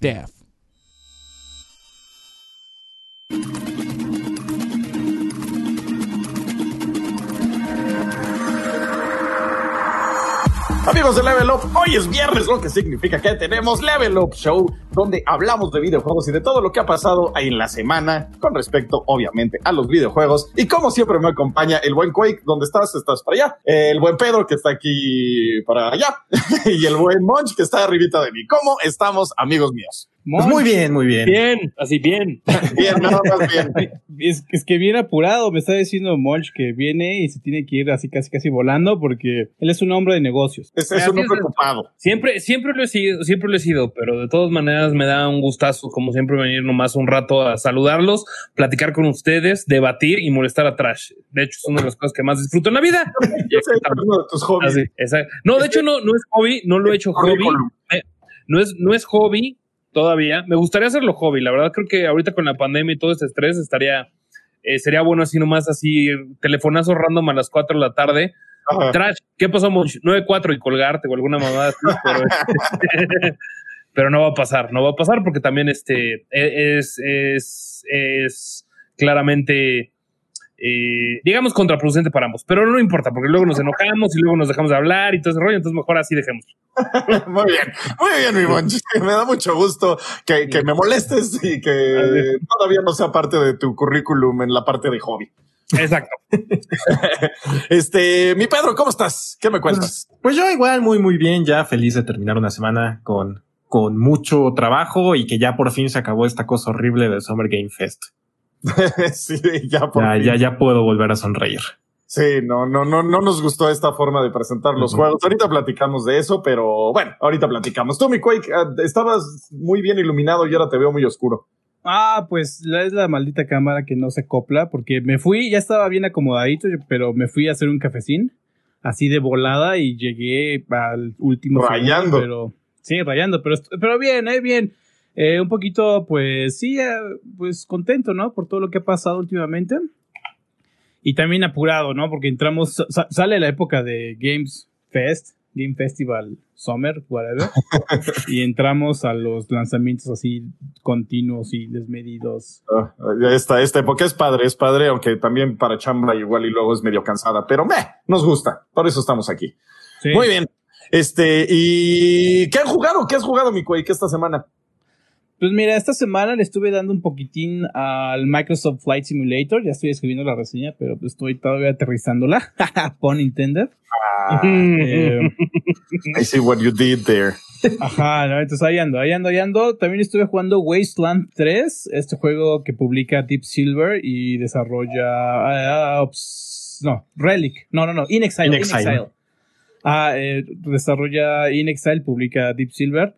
Staff. Amigos de Level Up, hoy es viernes, lo que significa que tenemos Level Up Show, donde hablamos de videojuegos y de todo lo que ha pasado ahí en la semana con respecto, obviamente, a los videojuegos. Y como siempre me acompaña el buen Quake, ¿dónde estás? Estás para allá. El buen Pedro, que está aquí para allá. y el buen Monch, que está arribita de mí. ¿Cómo estamos, amigos míos? Pues muy bien, muy bien. Bien, así bien. Bien, nada más bien. Es, es, que viene apurado, me está diciendo Monch que viene y se tiene que ir así casi casi volando porque él es un hombre de negocios. Es, es un hombre ocupado. Siempre, siempre lo he sido, siempre lo he sido, pero de todas maneras me da un gustazo, como siempre, venir nomás un rato a saludarlos, platicar con ustedes, debatir y molestar a Trash. De hecho, es una de las cosas que más disfruto en la vida. es uno de tus hobbies. Así, no, de hecho, no, no es hobby, no lo he hecho hobby. Eh, no es, no es hobby, todavía. Me gustaría hacerlo hobby. La verdad creo que ahorita con la pandemia y todo este estrés estaría, eh, sería bueno así nomás así, telefonazo random a las 4 de la tarde. Ajá. Trash, ¿qué pasó? 9-4 y colgarte o alguna mamada así, pero, pero, no va a pasar, no va a pasar porque también este es, es, es claramente eh, digamos, contraproducente para ambos. Pero no importa, porque luego nos enojamos y luego nos dejamos de hablar y todo ese rollo, entonces mejor así dejemos. muy bien, muy bien, mi Monchi. Me da mucho gusto que, que me molestes y que todavía no sea parte de tu currículum en la parte de hobby. Exacto. este, mi Pedro, ¿cómo estás? ¿Qué me cuentas? Pues, pues, yo igual muy, muy bien, ya feliz de terminar una semana con, con mucho trabajo y que ya por fin se acabó esta cosa horrible del Summer Game Fest. sí, ya, por ya, ya, ya, puedo volver a sonreír. Sí, no, no, no, no nos gustó esta forma de presentar los uh -huh. juegos. Ahorita platicamos de eso, pero bueno, ahorita platicamos. Tú, mi Quake, estabas muy bien iluminado y ahora te veo muy oscuro. Ah, pues es la maldita cámara que no se copla, porque me fui, ya estaba bien acomodadito, pero me fui a hacer un cafecín, así de volada, y llegué al último. Rayando. Segundo, pero, sí, rayando, pero, pero bien, eh, bien. Eh, un poquito, pues sí, eh, pues contento, ¿no? Por todo lo que ha pasado últimamente. Y también apurado, ¿no? Porque entramos, sa sale la época de Games Fest, Game Festival Summer, whatever. y entramos a los lanzamientos así continuos y desmedidos. Uh, esta, esta época es padre, es padre, aunque también para chamba igual y luego es medio cansada, pero meh, nos gusta. Por eso estamos aquí. Sí. Muy bien. Este, ¿y qué han jugado? ¿Qué has jugado, mi Quake, esta semana? Pues mira, esta semana le estuve dando un poquitín al Microsoft Flight Simulator. Ya estoy escribiendo la reseña, pero estoy todavía aterrizándola. Pon Intended. Ah, eh, I see what you did there. Ajá, no, entonces ahí ando, ahí ando, ahí ando. También estuve jugando Wasteland 3, este juego que publica Deep Silver y desarrolla. Uh, ups, no, Relic. No, no, no, In Exile. In Exile. In Exile. Ah, eh, desarrolla In Exile, publica Deep Silver.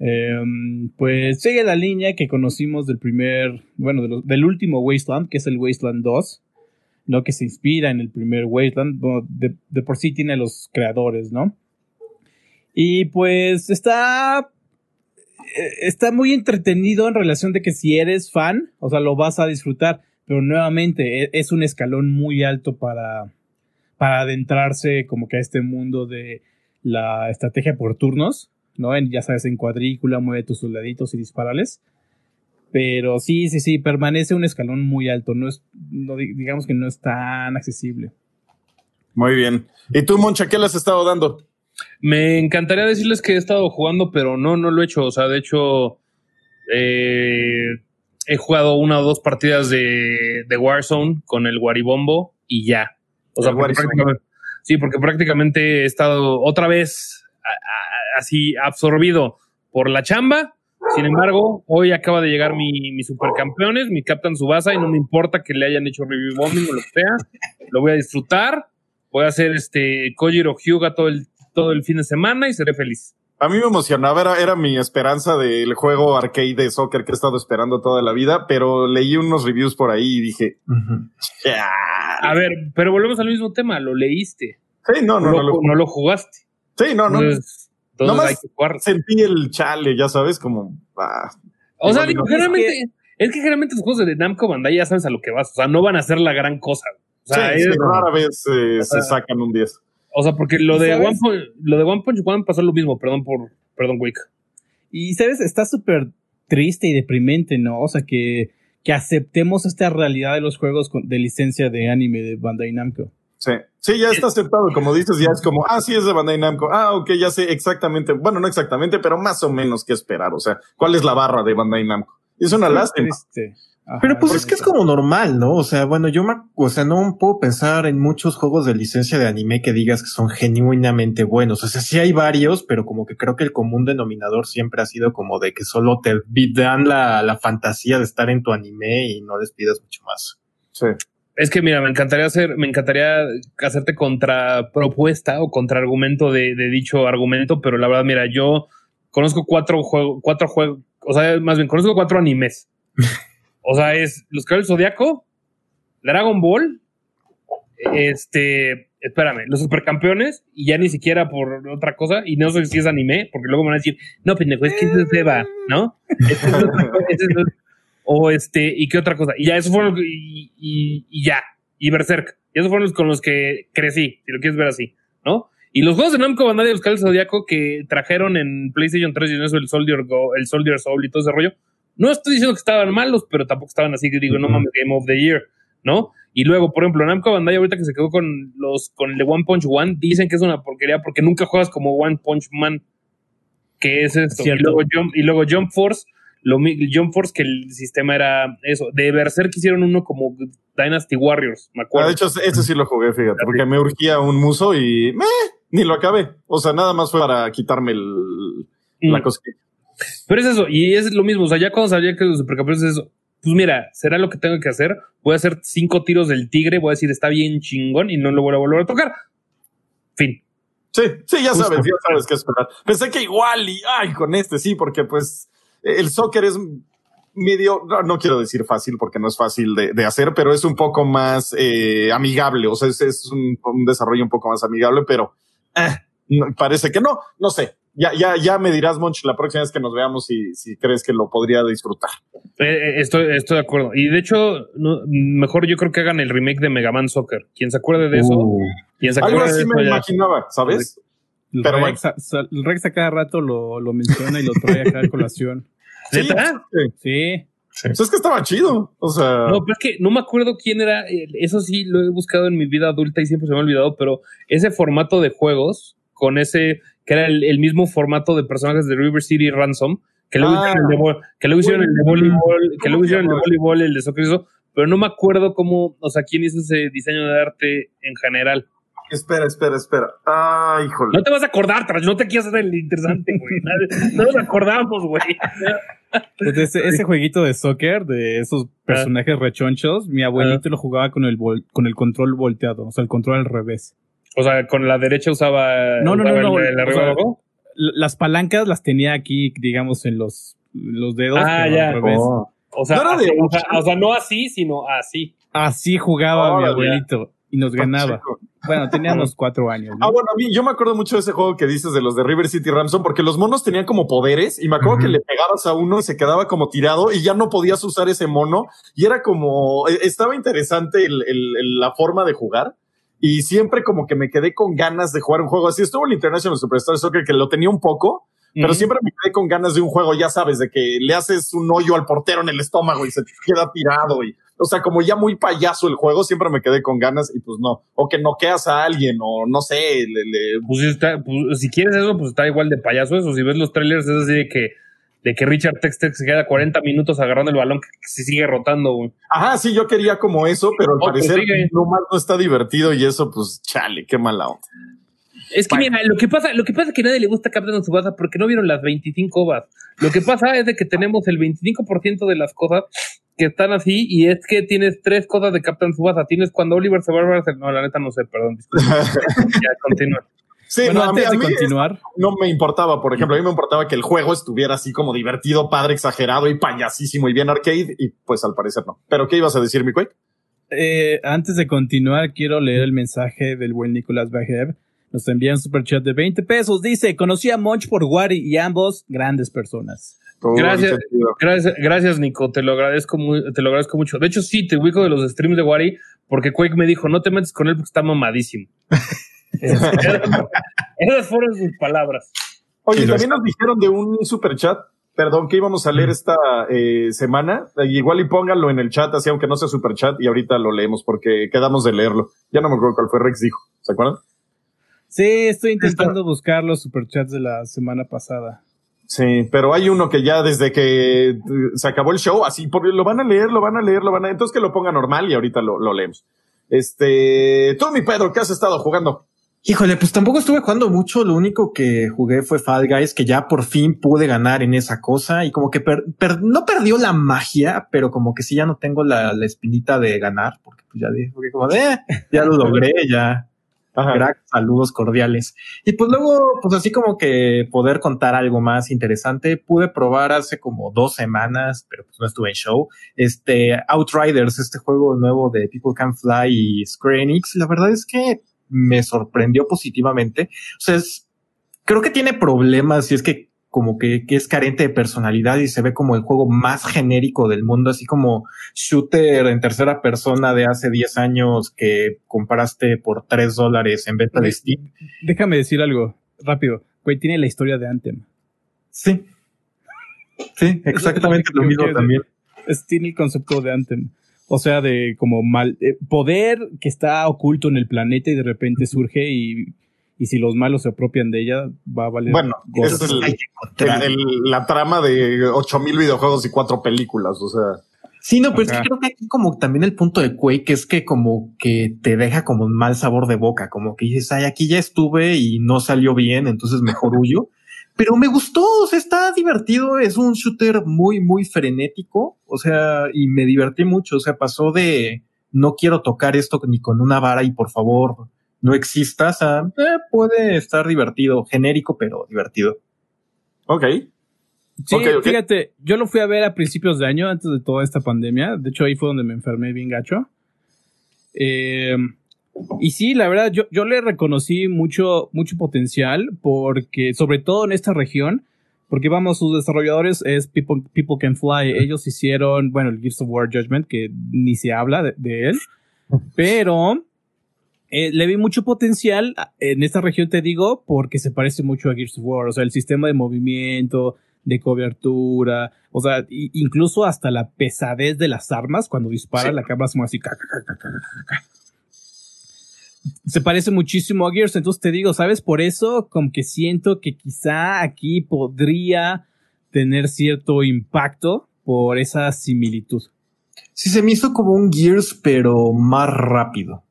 Eh, pues sigue la línea que conocimos del primer, bueno, de lo, del último Wasteland, que es el Wasteland 2, ¿no? Que se inspira en el primer Wasteland, de, de, por sí tiene los creadores, ¿no? Y pues está, está muy entretenido en relación de que si eres fan, o sea, lo vas a disfrutar, pero nuevamente es un escalón muy alto para, para adentrarse como que a este mundo de la estrategia por turnos. ¿No? En, ya sabes, en cuadrícula, mueve tus soldaditos y disparales. Pero sí, sí, sí, permanece un escalón muy alto. No es, no, digamos que no es tan accesible. Muy bien. ¿Y tú, Moncha, qué le has estado dando? Me encantaría decirles que he estado jugando, pero no, no lo he hecho. O sea, de hecho, eh, he jugado una o dos partidas de, de Warzone con el Guaribombo y ya. O sea, porque sí, porque prácticamente he estado otra vez a, a, así absorbido por la chamba. Sin embargo, hoy acaba de llegar mi, mi supercampeones, mi Captain Subasa, y no me importa que le hayan hecho review bombing o lo que sea. Lo voy a disfrutar. Voy a hacer este Kojiro Hyuga todo el, todo el fin de semana y seré feliz. A mí me emocionaba, era, era mi esperanza del juego arcade de soccer que he estado esperando toda la vida, pero leí unos reviews por ahí y dije, uh -huh. a ver, pero volvemos al mismo tema, lo leíste. Sí, no, no, no, no, lo, no lo jugaste. Sí, no, no. Entonces, Nomás sentí el chale, ya sabes, como. Ah, o sea, digo, generalmente, es que, es que, generalmente los juegos de Namco Bandai ya sabes a lo que vas. O sea, no van a ser la gran cosa. O sea, sí, es, sí, rara vez eh, o sea, se sacan un 10. O sea, porque lo de, One Punch, lo de One Punch One pasó lo mismo, perdón por, perdón, Wick. Y sabes, está súper triste y deprimente, ¿no? O sea, que, que aceptemos esta realidad de los juegos de licencia de anime de Bandai Namco. Sí, sí, ya está aceptado, como dices, ya es como, ah, sí, es de Bandai Namco, ah, ok, ya sé exactamente, bueno, no exactamente, pero más o menos qué esperar, o sea, cuál es la barra de Bandai Namco. Es una lástima. Pero pues es que es como normal, ¿no? O sea, bueno, yo me, o sea, no puedo pensar en muchos juegos de licencia de anime que digas que son genuinamente buenos. O sea, sí hay varios, pero como que creo que el común denominador siempre ha sido como de que solo te dan la, la fantasía de estar en tu anime y no les pidas mucho más. Sí. Es que mira, me encantaría hacer, me encantaría hacerte contrapropuesta o contraargumento de, de dicho argumento, pero la verdad, mira, yo conozco cuatro juegos, cuatro juegos, o sea, más bien conozco cuatro animes. O sea, es Los Caballeros Zodiaco, Dragon Ball, este, espérame, los supercampeones, y ya ni siquiera por otra cosa, y no sé si es anime, porque luego me van a decir, no, pendejo, es que es Seba, ¿no? o este, ¿y qué otra cosa? Y ya, eso fueron, y, y, y, ya, y Berserk, y esos fueron los con los que crecí, si lo quieres ver así, ¿no? Y los juegos de Namco Bandai de los Caballeros Zodiaco que trajeron en PlayStation 3 y en eso el Soldier, Go, el Soldier Soul y todo ese rollo, no estoy diciendo que estaban malos, pero tampoco estaban así que digo, no mames, Game of the Year, ¿no? Y luego, por ejemplo, Namco Bandai ahorita que se quedó con los con el de One Punch One, dicen que es una porquería porque nunca juegas como One Punch Man, que es esto. Y luego, Jump, y luego Jump Force, lo, Jump Force que el sistema era eso. De Berserk hicieron uno como Dynasty Warriors, me acuerdo. Ah, de hecho, ese sí lo jugué, fíjate, porque me urgía un muso y meh, ni lo acabé. O sea, nada más fue para quitarme el, la mm. cosquilla. Pero es eso, y es lo mismo. O sea, ya cuando sabía que los supercampeones es eso, pues mira, será lo que tengo que hacer. Voy a hacer cinco tiros del tigre, voy a decir está bien chingón y no lo voy a volver a tocar. Fin. Sí, sí, ya sabes, ya sabes qué esperar. Pensé que igual y ay, con este sí, porque pues el soccer es medio, no, quiero decir fácil porque no es fácil de, hacer, pero es un poco más eh, amigable. O sea, es, un, desarrollo un poco más amigable, pero eh, parece que no, no sé ya, ya, ya me dirás, Monch, la próxima vez que nos veamos si, si crees que lo podría disfrutar. Eh, estoy, estoy de acuerdo. Y de hecho, mejor yo creo que hagan el remake de Mega Man Soccer. Quien se acuerde de eso. Uh. Algo así me imaginaba, ¿sabes? El Pero Rex, el Rex a cada rato lo, lo menciona y lo trae acá a colación. ¿Sí? Sí. sí. Pues es que estaba chido. O sea. No, pero es que no me acuerdo quién era. Eso sí lo he buscado en mi vida adulta y siempre se me ha olvidado, pero ese formato de juegos con ese que era el, mismo formato de personajes de River City Ransom, que luego hicieron el de, que luego hicieron el de voleibol, que luego hicieron el de voleibol, el de soccer, pero no me acuerdo cómo, o sea, quién hizo ese diseño de arte en general. Espera, espera, espera. Ay, híjole. No te vas a acordar, Tras, no te quieras hacer el interesante, güey. no nos acordamos, güey. Pues ese, ese, jueguito de soccer, de esos personajes rechonchos, mi abuelito lo jugaba con el, con el control volteado, o sea, el control al revés. O sea, con la derecha usaba. No, no, no, no. las palancas las tenía aquí, digamos, en los, los dedos. Ah, ya. Oh. O, sea, no o, sea, no así, sino así. Así jugaba mi abuelito y nos ganaba. Bueno, teníamos cuatro años. Ah, bueno, a mí yo me acuerdo mucho de ese juego que dices de los de River City Ramson, porque los monos tenían como poderes y me acuerdo que le pegabas a uno y se quedaba como tirado y ya no podías usar ese mono y era como, e, estaba interesante el, el, la forma de jugar y siempre como que me quedé con ganas de jugar un juego así. Estuvo el International Superstar Soccer que lo tenía un poco, pero siempre me quedé con ganas de un juego, ya sabes, de que le haces un hoyo al portero en el estómago y se te queda tirado y, o sea, como ya muy payaso el juego, siempre me quedé con ganas y pues no, o que noqueas a alguien o no sé, le, Pues, pues, si quieres eso, pues está igual de payaso eso. Si ves los trailers es así de que de que Richard Texter se queda 40 minutos agarrando el balón que se sigue rotando, güey. Ajá, sí, yo quería como eso, pero al oh, pues parecer no más no está divertido y eso, pues, chale, qué mala onda. Es que mira, lo que pasa, lo que pasa es que nadie le gusta Captain Subasa porque no vieron las 25 ovas. Lo que pasa es de que tenemos el 25% de las cosas que están así y es que tienes tres cosas de Captain Subasa. Tienes cuando Oliver se va a No, la neta no sé, perdón. ya, continúa. Sí, no, antes de continuar. No me importaba, por ejemplo, a mí me importaba que el juego estuviera así como divertido, padre, exagerado y payasísimo y bien arcade, y pues al parecer no. ¿Pero qué ibas a decir, mi Quake? Eh, antes de continuar, quiero leer el mensaje del buen Nicolás Bajev. Nos envía un super chat de 20 pesos. Dice, conocí a Monch por Wari y ambos grandes personas. Gracias, gracias, gracias, Nico. Te lo agradezco muy, te lo agradezco mucho. De hecho, sí, te ubico de los streams de Wari porque Quake me dijo, no te metes con él porque está mamadísimo. Esas fueron sus palabras. Oye, también nos dijeron de un super chat, perdón, que íbamos a leer esta eh, semana. Igual y pónganlo en el chat, así aunque no sea super chat, y ahorita lo leemos porque quedamos de leerlo. Ya no me acuerdo cuál fue, Rex dijo, ¿se acuerdan? Sí, estoy intentando buscar los superchats de la semana pasada. Sí, pero hay uno que ya desde que eh, se acabó el show, así, porque lo van a leer, lo van a leer, lo van a entonces que lo ponga normal y ahorita lo, lo leemos. Este, tú, mi Pedro, ¿qué has estado jugando? Híjole, pues tampoco estuve jugando mucho. Lo único que jugué fue Fall Guys, que ya por fin pude ganar en esa cosa y como que no perdió la magia, pero como que sí ya no tengo la, la espinita de ganar, porque pues ya dije, como de, eh, ya lo logré, ya. Saludos cordiales. Y pues luego, pues así como que poder contar algo más interesante, pude probar hace como dos semanas, pero pues no estuve en show, este Outriders, este juego nuevo de People Can Fly y Square Enix. La verdad es que me sorprendió positivamente. O es, creo que tiene problemas y es que como que, que, es carente de personalidad y se ve como el juego más genérico del mundo, así como shooter en tercera persona de hace 10 años que compraste por 3 dólares en venta de Steam. Déjame decir algo rápido. Güey, tiene la historia de Anthem. Sí. Sí, exactamente lo mismo también. Es, tiene el concepto de Anthem. O sea, de como mal, eh, poder que está oculto en el planeta y de repente surge y, y si los malos se apropian de ella, va a valer. Bueno, es el, la trama de 8000 videojuegos y cuatro películas, o sea. Sí, no, pero es que creo que aquí como también el punto de Quake es que como que te deja como un mal sabor de boca, como que dices, ay, aquí ya estuve y no salió bien, entonces mejor huyo pero me gustó, o sea, está divertido, es un shooter muy, muy frenético, o sea, y me divertí mucho, o sea, pasó de no quiero tocar esto ni con una vara y por favor no existas a eh, puede estar divertido, genérico, pero divertido. Ok. Sí, fíjate, yo lo fui a ver a principios de año, antes de toda esta pandemia. De hecho, ahí fue donde me enfermé bien gacho. Eh, y sí, la verdad, yo, yo le reconocí mucho, mucho potencial porque, sobre todo en esta región, porque vamos, sus desarrolladores es People, People Can Fly. Ellos hicieron, bueno, el Gears of War Judgment, que ni se habla de, él, pero eh, le vi mucho potencial en esta región, te digo, porque se parece mucho a Gears of War. O sea, el sistema de movimiento, de cobertura, o sea, incluso hasta la pesadez de las armas cuando dispara la cámara es como así se parece muchísimo a Gears. Entonces te digo, ¿sabes? Por eso, como que siento que quizá aquí podría tener cierto impacto por esa similitud. Sí, se me hizo como un Gears, pero más rápido.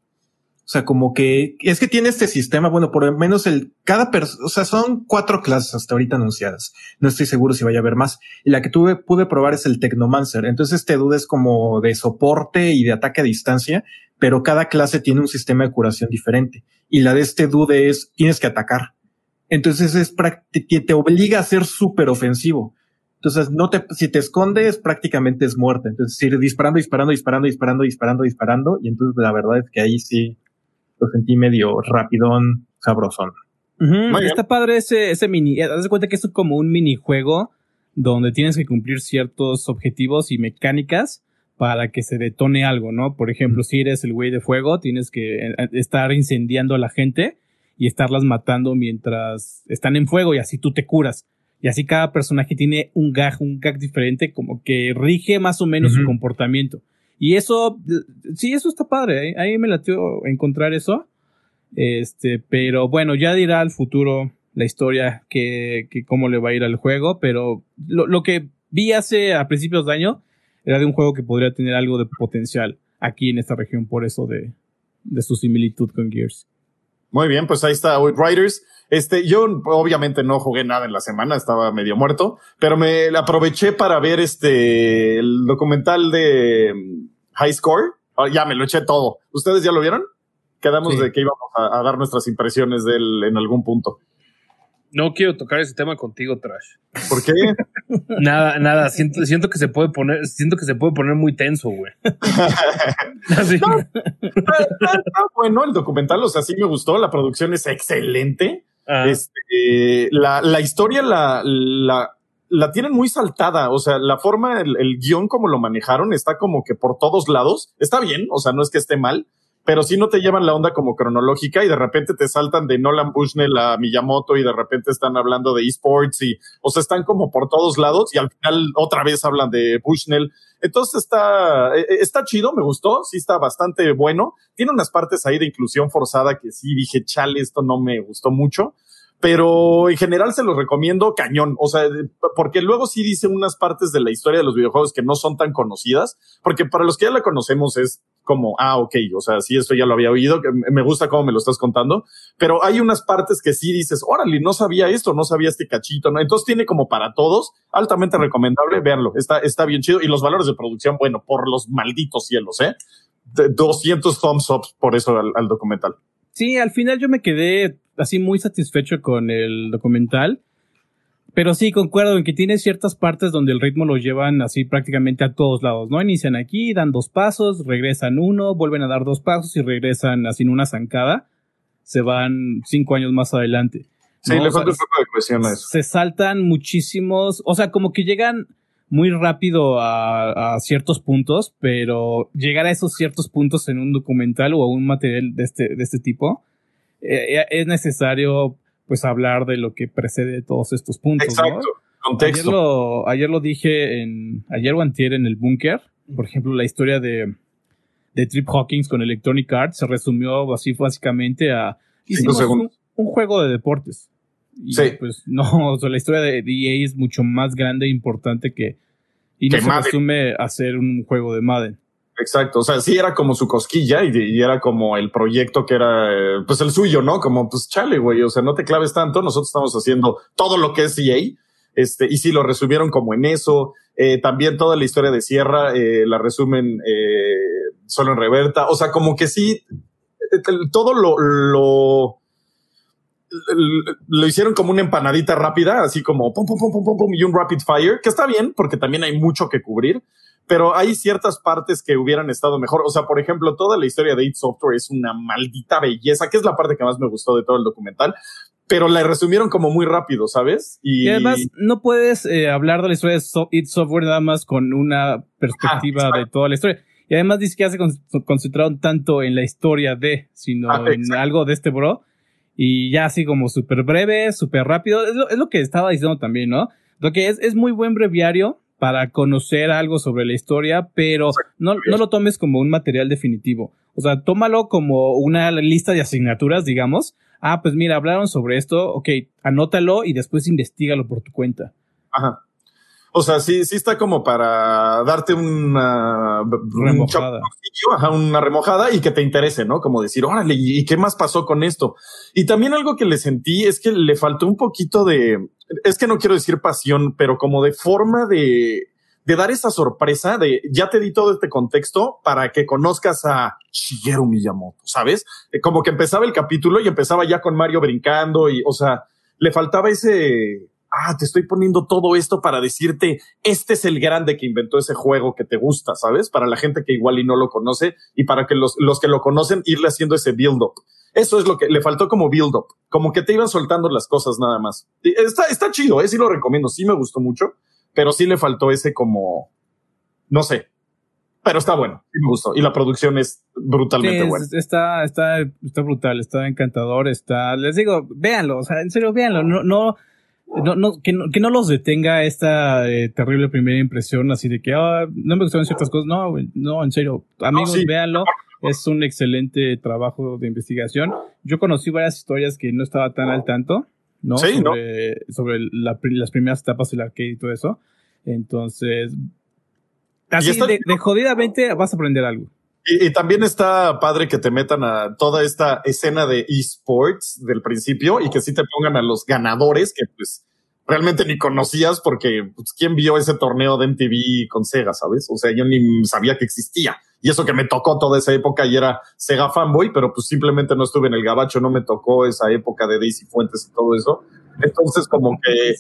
O sea, como que es que tiene este sistema, bueno, por lo menos el cada persona, o sea, son cuatro clases hasta ahorita anunciadas. No estoy seguro si vaya a haber más. Y la que tuve, pude probar es el Technomancer. Entonces este duda es como de soporte y de ataque a distancia, pero cada clase tiene un sistema de curación diferente. Y la de este dude es tienes que atacar. Entonces es te obliga a ser súper ofensivo. Entonces, no te, si te escondes, prácticamente es muerte. Entonces, ir disparando, disparando, disparando, disparando, disparando, disparando. Y entonces, la verdad es que ahí sí lo sentí medio rapidón, sabrosón. Está padre ese, ese mini, haz de cuenta que es como un minijuego donde tienes que cumplir ciertos objetivos y mecánicas para que se detone algo, ¿no? Por ejemplo, si eres el güey de fuego, tienes que eh, estar incendiando a la gente y estarlas matando mientras están en fuego y así tú te curas. Y así cada personaje tiene un gag, un gag diferente, como que rige más o menos su comportamiento. Y eso, sí, eso está padre. ¿eh? Ahí me latió encontrar eso. Este, pero bueno, ya dirá al futuro la historia que, que cómo le va a ir al juego. Pero lo, lo que vi hace a principios de año era de un juego que podría tener algo de potencial aquí en esta región, por eso de, de su similitud con Gears. Muy bien, pues ahí está Riders. Este, yo obviamente no jugué nada en la semana, estaba medio muerto, pero me aproveché para ver este, el documental de mm, High Score. Ah, ya me lo eché todo. ¿Ustedes ya lo vieron? Quedamos de que íbamos a, a, dar nuestras impresiones de él en algún punto. No quiero tocar ese tema contigo, Trash. ¿Por qué? nada, nada. Siento, siento que se puede poner, siento que se puede poner muy tenso, güey. bueno, el documental, o sea, sí me gustó. La producción es excelente. Ah. Este, la, la historia la, la, la tienen muy saltada. O sea, la forma, el, el guion como lo manejaron está como que por todos lados. Está bien, o sea, no es que esté mal pero sí no te llevan la onda como cronológica y de repente te saltan de Nolan Bushnell a Miyamoto y de repente están hablando de esports y, o sea, están como por todos lados y al final otra vez hablan de Bushnell. Entonces está, eh, está chido, me gustó, sí está bastante bueno. Tiene unas partes ahí de inclusión forzada que sí dije, chale, esto no me gustó mucho pero en general se los recomiendo cañón, o sea, porque luego sí dice unas partes de la historia de los videojuegos que no son tan conocidas, porque para los que ya la conocemos es como, ah, ok, o sea, sí, esto ya lo había oído, me gusta cómo me lo estás contando, pero hay unas partes que sí dices, órale, no sabía esto, no sabía este cachito, ¿no? Entonces tiene como para todos, altamente recomendable, véanlo, está, está bien chido, y los valores de producción, bueno, por los malditos cielos, ¿eh? 200 thumbs up por eso al documental. Sí, al final yo me quedé así muy satisfecho con el documental. Pero sí, concuerdo en que tiene ciertas partes donde el ritmo lo llevan así prácticamente a todos lados, ¿no? Inician aquí, dan dos pasos, regresan uno, vuelven a dar dos pasos y regresan así en una zancada. Se van cinco años más adelante. Sí, le falta un poco de cohesión a eso. Se saltan muchísimos, o sea, como que llegan muy rápido a, ciertos puntos, pero llegar a esos ciertos puntos en un documental o un material de este, de este tipo, eh, eh, es necesario pues hablar de lo que precede todos estos puntos. Exacto. Contexto. Ayer lo, ayer lo dije en, ayer o antier en el búnker, por ejemplo, la historia de, de Trip Hawkins con Electronic Arts se resumió así básicamente a hicimos un, un, juego de deportes sí. Pues no, o sea, la historia de EA es mucho más grande e importante que. Y no se resume a hacer un juego de Madden. Exacto, o sea, sí era como su cosquilla y, era como el proyecto que era, eh, pues el suyo, ¿no? Como, pues chale, güey, o sea, no te claves tanto, nosotros estamos haciendo todo lo que es EA, este, y sí lo resumieron como en eso, eh, también toda la historia de Sierra eh, la resumen solo en reverta, o sea, como que sí, todo lo, lo lo hicieron como una empanadita rápida, así como pum, pum, pum, pum, pum, y un rapid fire, que está bien porque también hay mucho que cubrir, pero hay ciertas partes que hubieran estado mejor. O sea, por ejemplo, toda la historia de It Software es una maldita belleza, que es la parte que más me gustó de todo el documental, pero la resumieron como muy rápido, ¿sabes? Y, además no puedes eh, hablar de la historia de It Software nada más con una perspectiva de toda la historia. Y además dice que se concentraron tanto en la historia de, sino ah, en algo de este bro y ya así como súper breve, súper rápido. Es lo, es lo, que estaba diciendo también, ¿no? Lo que es, es muy buen breviario para conocer algo sobre la historia, pero no, no lo tomes como un material definitivo. O sea, tómalo como una lista de asignaturas, digamos. Ah, pues mira, hablaron sobre esto, ok, anótalo y después investigalo por tu cuenta. Ajá. O sea, sí, sí está como para darte una remojada. una remojada y que te interese, ¿no? Como decir, órale, ¿y qué más pasó con esto? Y también algo que le sentí es que le faltó un poquito de, es que no quiero decir pasión, pero como de forma de, de dar esa sorpresa de ya te di todo este contexto para que conozcas a Shigeru Miyamoto, ¿sabes? Eh, como que empezaba el capítulo y empezaba ya con Mario brincando y, o sea, le faltaba ese, ah, te estoy poniendo todo esto para decirte, este es el grande que inventó ese juego que te gusta, ¿sabes? Para la gente que igual y no lo conoce y para que los, los que lo conocen irle haciendo ese build up. Eso es lo que le faltó como build up, como que te iban soltando las cosas nada más. está, está chido, ¿eh? sí lo recomiendo, sí me gustó mucho, pero sí le faltó ese como, no sé, pero está bueno, sí me gustó. Y la producción es brutalmente buena. Está, está, está brutal, está encantador, está, les digo, véanlo, o sea, en serio, véanlo, no, no, no, no, que, no, que no los detenga esta eh, terrible primera impresión, así de que ah, no me gustaron ciertas cosas. No, no, en serio, amigos, véanlo. Es un excelente trabajo de investigación. Yo conocí varias historias que no estaba tan al tanto, ¿no? sobre, sobre las primeras etapas del arcade y todo eso. Entonces, así de, de jodidamente vas a aprender algo. Y, también está padre que te metan a toda esta escena de esports del principio y que sí te pongan a los ganadores que pues realmente ni conocías porque pues, quién vio ese torneo de MTV con Sega, ¿sabes? O sea, yo ni sabía que existía. Y eso que me tocó toda esa época y era Sega fanboy, pero pues simplemente no estuve en el gabacho, no me tocó esa época de Daisy Fuentes y todo eso. Entonces, como que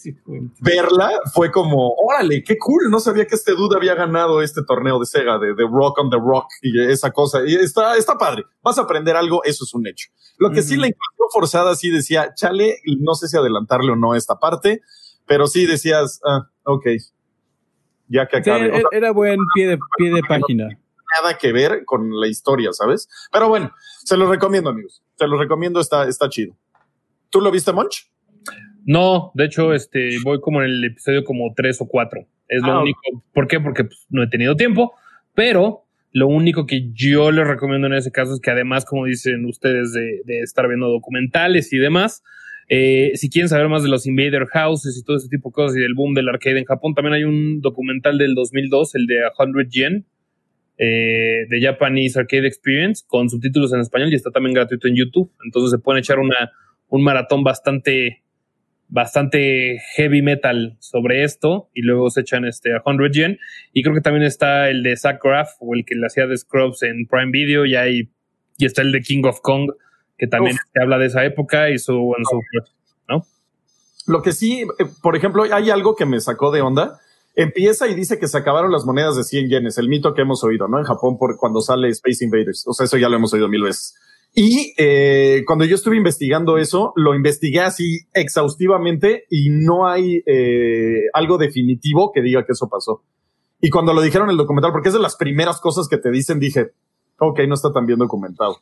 verla fue como, órale, qué cool. No sabía que este dude había ganado este torneo de Sega, de, The Rock on the Rock y esa cosa. Y está, está padre. Vas a aprender algo, eso es un hecho. Lo que sí la inclusión forzada, sí decía, chale, no sé si adelantarle o no esta parte, pero sí decías, ah, ok. Ya que acabe. era buen pie de, pie de página. nada que ver con la historia, ¿sabes? Pero bueno, se los recomiendo, amigos. Se los recomiendo, está, está chido. ¿Tú lo viste, Monch? No, de hecho, este, voy como en el episodio como tres o cuatro. Es lo Ah, único. ¿Por qué? Porque pues, no he tenido tiempo, pero lo único que yo les recomiendo en ese caso es que además, como dicen ustedes, de, de estar viendo documentales y demás, eh, si quieren saber más de los Invader Houses y todo ese tipo de cosas y del boom del arcade en Japón, también hay un documental del 2002, el de 100 Yen, eh, de Japanese Arcade Experience, con subtítulos en español y está también gratuito en YouTube. Entonces se pueden echar una, un maratón bastante bastante heavy metal sobre esto y luego se echan este a 100 Yen y creo que también está el de Zach Graff o el que le hacía de Scrubs en Prime Video y hay y está el de King of Kong que también Uf. habla de esa época y su, su ¿no? Lo que sí, eh, por ejemplo, hay algo que me sacó de onda. Empieza y dice que se acabaron las monedas de 100 yenes, el mito que hemos oído, ¿no? En Japón por cuando sale Space Invaders. O sea, eso ya lo hemos oído mil veces. Y eh, cuando yo estuve investigando eso, lo investigué así exhaustivamente y no hay eh, algo definitivo que diga que eso pasó. Y cuando lo dijeron en el documental, porque es de las primeras cosas que te dicen, dije, ok, no está tan bien documentado.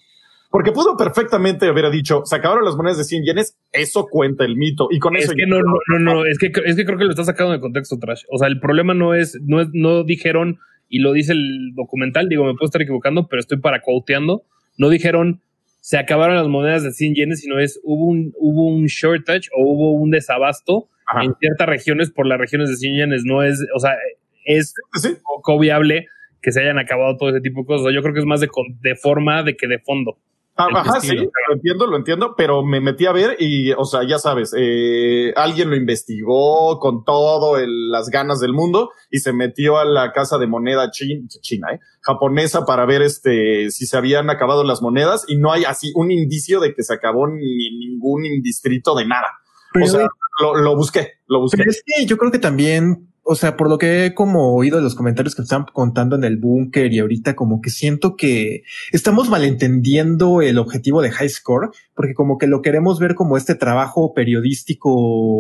Porque pudo perfectamente haber dicho, se acabaron las monedas de 100 yenes, eso cuenta el mito. Y con Es eso que no, no, no, no, es que, es que creo que lo está sacando de contexto, Trash. O sea, el problema no es, no es, no dijeron, y lo dice el documental, digo, me puedo estar equivocando, pero estoy para quoteando, no dijeron se acabaron las monedas de 100 yenes, sino es hubo un, hubo un shortage o hubo un desabasto Ajá. en ciertas regiones por las regiones de 100 yenes. No es, o sea, es Sí, poco viable que se hayan acabado todo ese tipo de cosas. Yo creo que es más de, con- de forma de que de fondo. Ah, Ajá, sí, lo entiendo, lo entiendo, pero me metí a ver y, o sea, ya sabes, eh, alguien lo investigó con todo el- las ganas del mundo y se metió a la casa de moneda chin- china, eh, japonesa para ver este si se habían acabado las monedas y no hay así un indicio de que se acabó ni ningún distrito de nada. Pero, o sea, lo, lo busqué, lo busqué. pero es que yo creo que también, o sea, por lo que he como oído de los comentarios que están contando en el búnker y ahorita como que siento que estamos malentendiendo el objetivo de High Score, porque como que lo queremos ver como este trabajo periodístico,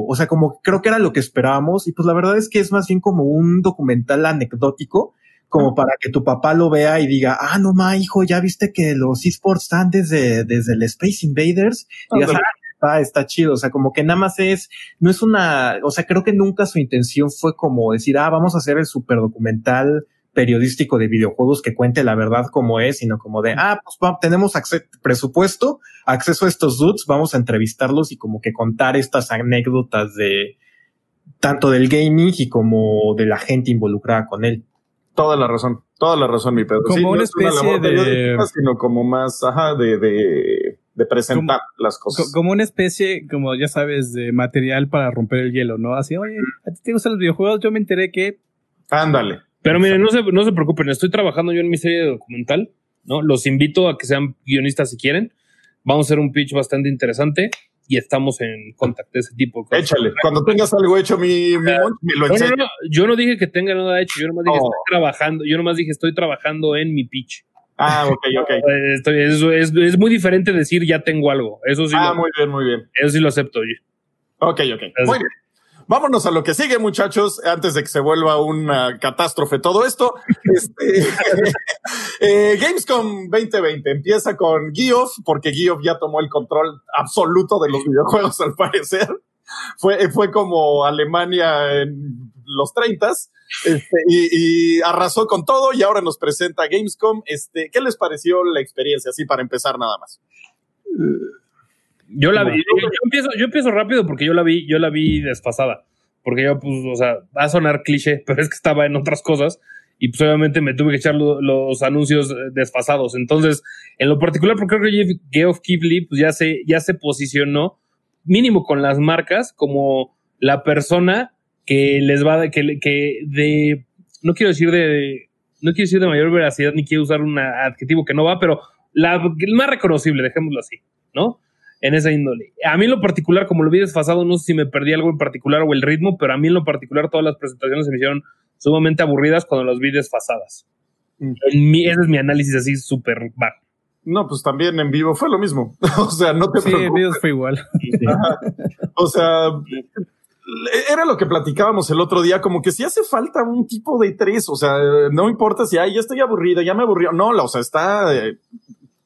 o sea, como creo que era lo que esperábamos y pues la verdad es que es más bien como un documental anecdótico como para que tu papá lo vea y diga, ah, no ma, hijo, ya viste que los esports están desde, desde el Space Invaders. Y. ah, está, chido. O sea, como que nada más es, no es una, o sea, creo que nunca su intención fue como decir, ah, vamos a hacer el super documental periodístico de videojuegos que cuente la verdad como es, sino como de, ah, pues tenemos presupuesto, acceso a estos dudes, vamos a entrevistarlos y como que contar estas anécdotas de tanto del gaming y como de la gente involucrada con él. Toda la razón, toda la razón, mi Pedro. Como no una es una especie de- sino como más, ajá, de, de, de presentar las Co- cosas. Como una especie, como ya sabes, de material para romper el hielo, ¿no? Así, oye, ¿a ti te gustan los videojuegos? Yo me enteré que Ándale. Pero miren, no se, no se preocupen, estoy trabajando yo en mi serie de documental, ¿no? Los invito a que sean guionistas si quieren. Vamos a hacer un pitch bastante interesante y estamos en contacto de ese tipo de cosas. Échale. Cuando tengas algo hecho, mi, mi Monch, me lo No, no, no, yo no dije que tenga nada hecho, yo nomás dije Oh. estoy trabajando, yo nomás dije estoy trabajando en mi pitch. Ah, ok, ok. Estoy- eso es, es muy diferente decir ya tengo algo. Eso sí, Ah, lo, muy bien, muy bien. eso sí lo acepto yo. Ok, ok. Muy bien. Vámonos a lo que sigue, muchachos, antes de que se vuelva una catástrofe todo esto. Este, eh, Gamescom 2020 empieza con Geoff, porque Geoff ya tomó el control absoluto de los videojuegos, al parecer. Fue, fue como Alemania en los 30 este, y, y arrasó con todo y ahora nos presenta Gamescom. Este, ¿Qué les pareció la experiencia? Así para empezar nada más. Yo la vi, yo, yo empiezo, yo empiezo rápido porque yo la vi, yo la vi desfasada. Porque yo, pues, o sea, va a sonar cliché, pero es que estaba en otras cosas y pues obviamente me tuve que echar lo- los anuncios eh, desfasados. Entonces, en lo particular, porque creo que Geoff Keighley pues ya se, ya se posicionó mínimo con las marcas como la persona que les va de, que, que de, no quiero decir de, no quiero decir de mayor veracidad ni quiero usar un adjetivo que no va, pero la el más reconocible, dejémoslo así, ¿no? En esa índole. A mí en lo particular, como lo vi desfasado, no sé si me perdí algo en particular o el ritmo, pero a mí en lo particular todas las presentaciones se me hicieron sumamente aburridas cuando las vi desfasadas. Mm. En mi- ese es mi análisis así súper bajo. No, pues también en vivo fue lo mismo. o sea, no te sí, en videos fue igual. O sea, era lo que platicábamos el otro día, como que si hace falta un tipo de tres, o sea, no importa si, ay, ya estoy aburrido, ya me aburrió. No, o sea, está eh,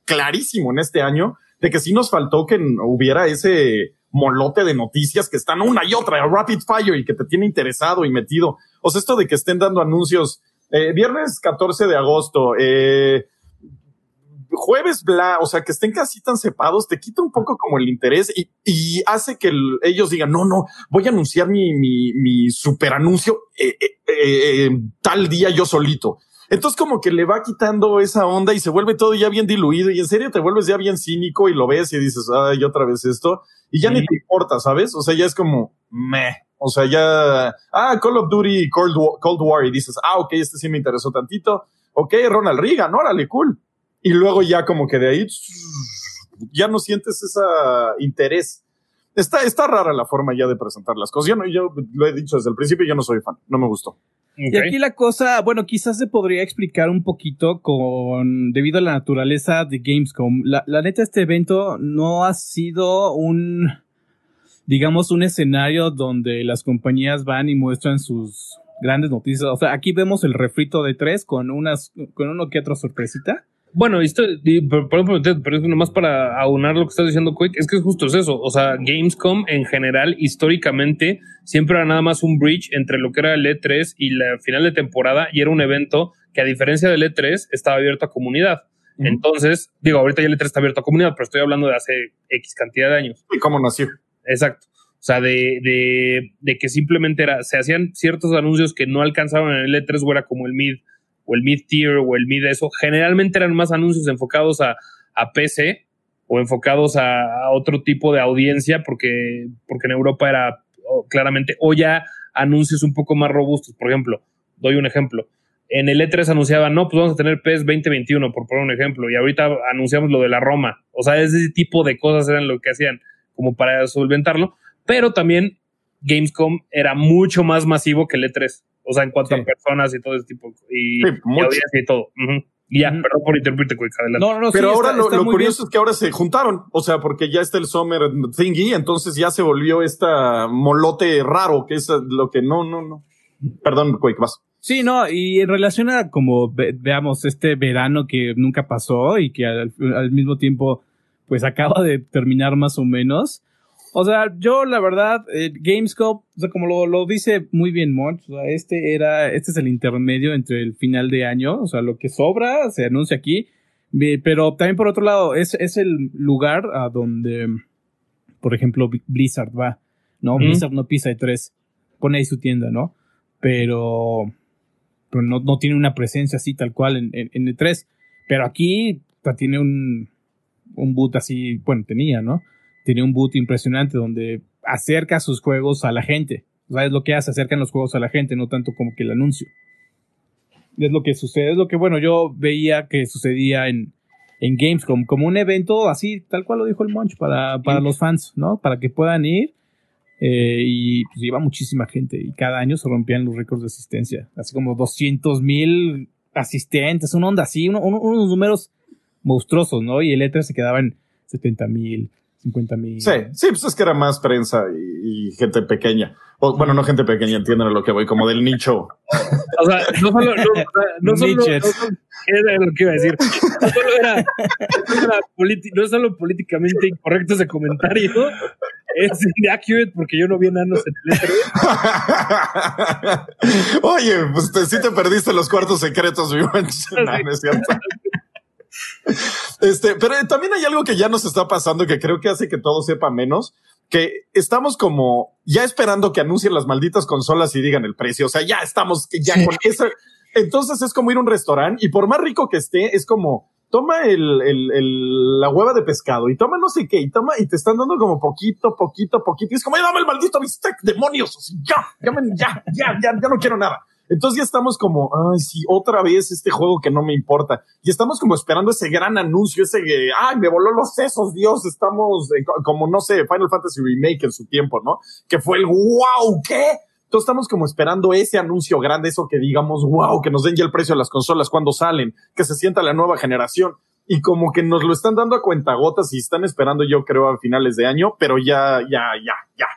clarísimo en este año de que sí nos faltó que hubiera ese molote de noticias que están una y otra, rapid fire y que te tiene interesado y metido. O sea, esto de que estén dando anuncios, eh, viernes 14 de agosto, eh, jueves bla, o sea, que estén casi tan sepados, te quita un poco como el interés y, y hace que ellos digan, no, no, voy a anunciar mi, mi, mi super anuncio eh, eh, eh, tal día yo solito. Entonces como que le va quitando esa onda y se vuelve todo ya bien diluido y en serio te vuelves ya bien cínico y lo ves y dices, ay, otra vez esto y ya ni te importa, ¿sabes? O sea, ya es como, meh. O sea, ya, ah, Call of Duty Cold War, Cold War y dices, ah, ok, este sí me interesó tantito. Ok, Ronald Reagan, órale, cool y luego ya como que de ahí ya no sientes ese interés. Está, está rara la forma ya de presentar las cosas. Yo, no, yo lo he dicho desde el principio, yo no soy fan, no me gustó. Y aquí la cosa, bueno, quizás se podría explicar un poquito con, debido a la naturaleza de Gamescom. La, la neta, este evento no ha sido un, digamos, un escenario donde las compañías van y muestran sus grandes noticias. O sea, aquí vemos el refrito de tres con unas, con uno que otra sorpresita. Bueno, esto, por ejemplo, pero es nomás para aunar lo que está diciendo Quick, es que es justo eso. O sea, Gamescom en general, históricamente, siempre era nada más un bridge entre lo que era el E3 y la final de temporada, y era un evento que, a diferencia del E3, estaba abierto a comunidad. Entonces, digo, ahorita ya el E3 está abierto a comunidad, pero estoy hablando de hace X cantidad de años. ¿Y cómo nació? Exacto. O sea, de, de, de que simplemente era, se hacían ciertos anuncios que no alcanzaban en el E3 o era como el mid o el mid-tier o el mid eso, generalmente eran más anuncios enfocados a, a PC o enfocados a, otro tipo de audiencia, porque, porque en Europa era claramente, o ya anuncios un poco más robustos. Por ejemplo, doy un ejemplo. En el E3 anunciaban, no, pues vamos a tener PES 2021, por poner un ejemplo, y ahorita anunciamos lo de la Roma. O sea, ese tipo de cosas eran lo que hacían como para solventarlo, pero también Gamescom era mucho más masivo que el E3. O sea, en cuanto a personas y todo ese tipo, y, audiencia y todo. Y ya, perdón por interrumpirte, No, no, Pero ahora lo, curioso es que ahora se juntaron. O sea, porque ya está el Summer Thingy, entonces ya se volvió esta molote raro, que es lo que no, no, no. Perdón, Quick, vas. Sí, no, y en relación a como veamos este verano que nunca pasó y que al, al mismo tiempo pues acaba de terminar más o menos, o sea, yo la verdad, eh, Gamescom, o sea, como lo, lo dice muy bien Monch, o sea, este era, este es el intermedio entre el final de año, o sea, lo que sobra se anuncia aquí, pero también por otro lado, es, es el lugar a donde, por ejemplo, Blizzard va, ¿no? Blizzard no pisa de tres, pone ahí su tienda, ¿no? Pero, pero no, no tiene una presencia así tal cual en, en, en el 3. Pero aquí tiene un, un boot así, bueno, tenía, ¿no? Tiene un boot impresionante donde acerca sus juegos a la gente. O sea, es lo que hace, acercan los juegos a la gente, no tanto como que el anuncio. Es lo que sucede, es lo que, bueno, yo veía que sucedía en, en Gamescom, como un evento así, tal cual lo dijo el Munch, para, para los fans, ¿no? Para que puedan ir. Eh, y pues iba muchísima gente y cada año se rompían los récords de asistencia, así como 200 mil asistentes, una onda así, unos números monstruosos, ¿no? Y el E3 se quedaba en 70 mil, 50 mil. Sí, sí, pues es que era más prensa y, gente pequeña. O, bueno, no gente pequeña, entienden a lo que voy, como del nicho. o sea, no solo, no, no solo, no solo era lo que iba a decir. No solo era, no, era no solo políticamente incorrecto ese comentario, es inaccurate porque yo no vi enanos en el E3. Oye, pues te, sí te perdiste los cuartos secretos, mi buen. No, es cierto. Este, pero también hay algo que ya nos está pasando que creo que hace que todo sepa menos, que estamos como ya esperando que anuncien las malditas consolas y digan el precio. O sea, ya estamos ya con eso. Entonces es como ir a un restaurante y por más rico que esté, es como toma el, el, la hueva de pescado y toma no sé qué y toma y te están dando como poquito, poquito, poquito. Y es como, dame el maldito bistec, demonios. ya, ya, ya, ya, ya, ya no quiero nada. Entonces ya estamos como, ay, sí, otra vez este juego que no me importa. Y estamos como esperando ese gran anuncio, ese, ay, me voló los sesos, Dios, estamos como, no sé, Final Fantasy Remake en su tiempo, ¿no? Que fue el wow, ¿qué? Entonces estamos como esperando ese anuncio grande, eso que digamos, wow, que nos den ya el precio de las consolas cuando salen, que se sienta la nueva generación. Y como que nos lo están dando a cuentagotas y están esperando, yo creo, a finales de año, pero ya, ya, ya, ya.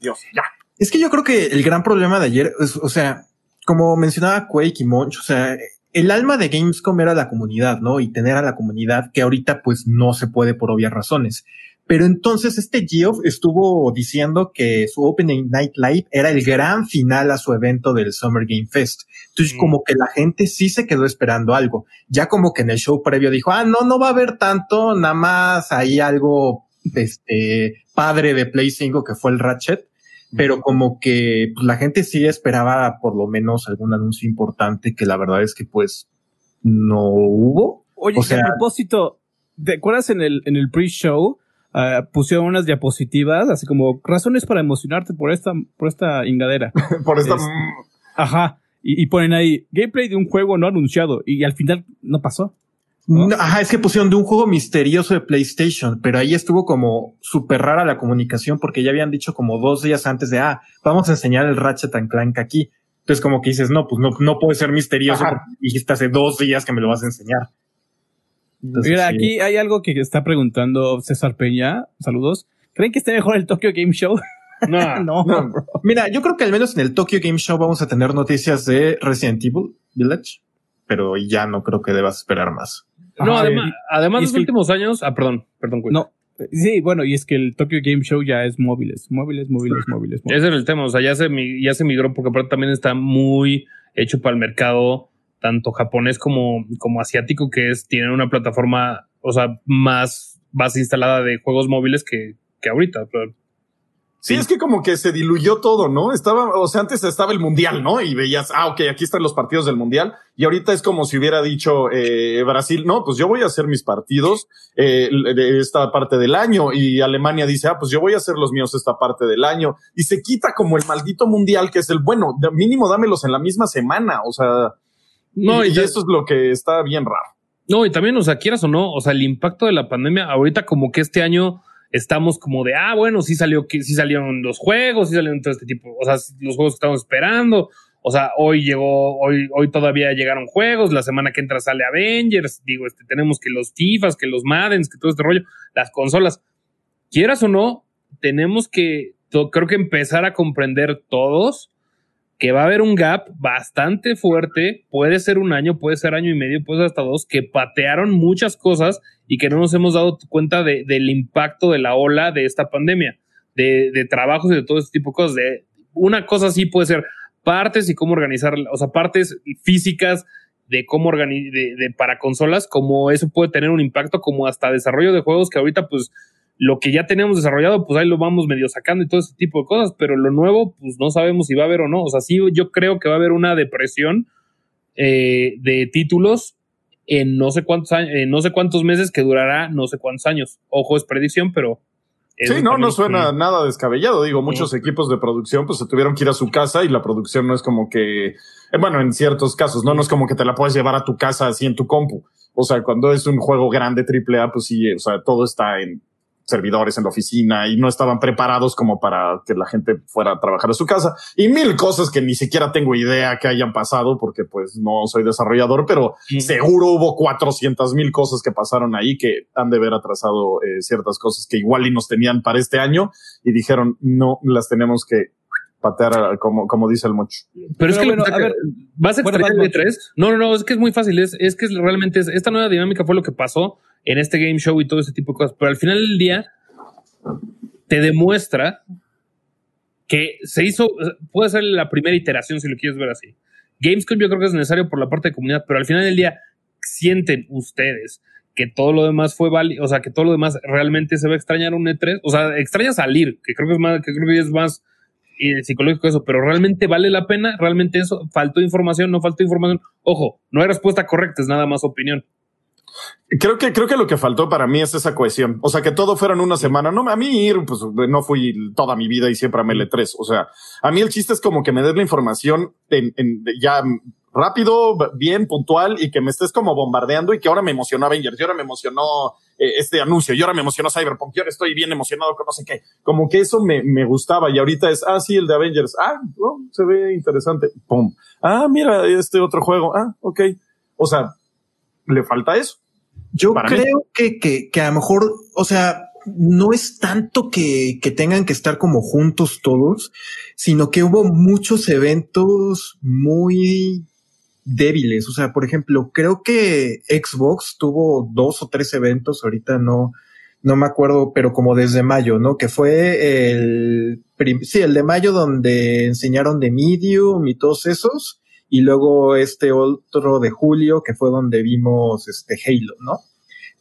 Dios, ya Es que yo creo que el gran problema de ayer, es, o sea, como mencionaba Quake y Monch, o sea, el alma de Gamescom era la comunidad, ¿no? Y tener a la comunidad que ahorita pues no se puede por obvias razones. Pero entonces este Geoff estuvo diciendo que su Opening Night Live era el gran final a su evento del Summer Game Fest. Entonces, como que la gente sí se quedó esperando algo. Ya como que en el show previo dijo, ah, no, no va a haber tanto, nada más ahí algo, este, padre de Play 5 que fue el Ratchet. Pero como que pues, la gente sí esperaba por lo menos algún anuncio importante que la verdad es que pues no hubo. Oye, o sea, a propósito, ¿te acuerdas en el, en el pre-show? Uh, pusieron unas diapositivas, así como razones para emocionarte por esta, por esta ingadera. por esta. Es, ajá. Y, y, ponen ahí gameplay de un juego no anunciado y, al final no pasó. ¿No? No, ajá, es que pusieron de un juego misterioso de PlayStation, pero ahí estuvo como súper rara la comunicación porque ya habían dicho como dos días antes de, ah, vamos a enseñar el Ratchet and Clank aquí. Entonces como que dices, no, pues no, no puede ser misterioso porque dijiste hace dos días que me lo vas a enseñar. Entonces, Mira, sí. aquí hay algo que está preguntando César Peña. Saludos. ¿Creen que esté mejor el Tokyo Game Show? No, no, no Mira, yo creo que al menos en el Tokyo Game Show vamos a tener noticias de Resident Evil Village, pero ya no creo que debas esperar más. No, Ajá, además, además de los que, últimos años, ah, perdón, perdón. Cuenta. No, sí, bueno, y es que el Tokyo Game Show ya es móviles, móviles, móviles, móviles. móviles. Ese es el tema, o sea, ya se, ya se migró porque aparte también está muy hecho para el mercado tanto japonés como, como asiático, que es, tienen una plataforma, o sea, más base instalada de juegos móviles que, que ahorita. Pero, Sí, es que como que se diluyó todo, ¿no? Estaba, o sea, antes estaba el mundial, ¿no? Y veías, ah, ok, aquí están los partidos del mundial. Y ahorita es como si hubiera dicho eh, Brasil, no, pues yo voy a hacer mis partidos eh, de esta parte del año. Y Alemania dice, ah, pues yo voy a hacer los míos esta parte del año. Y se quita como el maldito mundial, que es el bueno, de mínimo dámelos en la misma semana. O sea, no, y, y eso es lo que está bien raro. No, y también, o sea, quieras o no, o sea, el impacto de la pandemia, ahorita como que este año estamos como de, ah, bueno, sí salió, sí salieron los juegos, sí salieron todo este tipo, o sea, los juegos que estamos esperando. O sea, hoy llegó, hoy, hoy todavía llegaron juegos, la semana que entra sale Avengers, digo, este, tenemos que los FIFAs, que los Maddens, que todo este rollo, las consolas. Quieras o no, tenemos que, creo que empezar a comprender todos que va a haber un gap bastante fuerte, puede ser un año, puede ser año y medio, puede ser hasta dos, que patearon muchas cosas y que no nos hemos dado cuenta de, del impacto de la ola de esta pandemia, de, de, trabajos y de todo este tipo de cosas. De, una cosa así puede ser partes y cómo organizar, o sea, partes físicas de cómo organizar, de, de, para consolas, como eso puede tener un impacto, como hasta desarrollo de juegos que ahorita pues lo que ya tenemos desarrollado, pues ahí lo vamos medio sacando y todo ese tipo de cosas, pero lo nuevo, pues no sabemos si va a haber o no. O sea, sí, yo creo que va a haber una depresión eh, de títulos en no sé cuántos años, en no sé cuántos meses que durará no sé cuántos años. Ojo, es predicción, pero. Sí, no, no suena nada descabellado. Digo, muchos equipos de producción pues se tuvieron que ir a su casa y la producción no es como que, eh, bueno, en ciertos casos, no, no es como que te la puedes llevar a tu casa así en tu compu. O sea, cuando es un juego grande triple A, pues sí, o sea, todo está en servidores en la oficina y no estaban preparados como para que la gente fuera a trabajar a su casa y mil cosas que ni siquiera tengo idea que hayan pasado porque pues no soy desarrollador, pero sí. seguro hubo 400 mil cosas que pasaron ahí que han de haber atrasado eh, ciertas cosas que igual y nos tenían para este año y dijeron no las tenemos que patear como, como dice el mocho. Pero es que bueno, a ver, vas a extraer el E3. No, no, no, es que es muy fácil. Es, es que es, realmente es, esta nueva dinámica fue lo que pasó en este game show y todo ese tipo de cosas. Pero al final del día te demuestra que se hizo, puede ser la primera iteración si lo quieres ver así. Gamescom yo creo que es necesario por la parte de comunidad, pero al final del día sienten ustedes que todo lo demás fue válido, o sea, que todo lo demás realmente se va a extrañar un E3, o sea, extraña salir, que creo que es más, que creo que es más eh, psicológico eso, pero realmente vale la pena, realmente eso, faltó información, no faltó información. Ojo, no hay respuesta correcta, es nada más opinión. Creo que, creo que lo que faltó para mí es esa cohesión. O sea, que todo fuera en una semana. No, a mí ir, pues no fui toda mi vida y siempre amé L3. O sea, a mí el chiste es como que me des la información en, en ya rápido, bien, puntual y que me estés como bombardeando y que ahora me emocionó Avengers, y ahora me emocionó eh, este anuncio, y ahora me emocionó Cyberpunk, y ahora estoy bien emocionado con no sé qué. Como que eso me, me gustaba y ahorita es, ah, sí, el de Avengers, ah, se ve interesante, pum. Ah, mira, este otro juego, ah, ok. O sea, le falta eso. Yo creo que, que, que a lo mejor, o sea, no es tanto que, que tengan que estar como juntos todos, sino que hubo muchos eventos muy débiles. O sea, por ejemplo, creo que Xbox tuvo dos o tres eventos, ahorita no, no me acuerdo, pero como desde mayo, ¿no? Que fue el, sí, el de mayo donde enseñaron de Medium y todos esos, y luego este otro de julio que fue donde vimos este Halo, ¿no?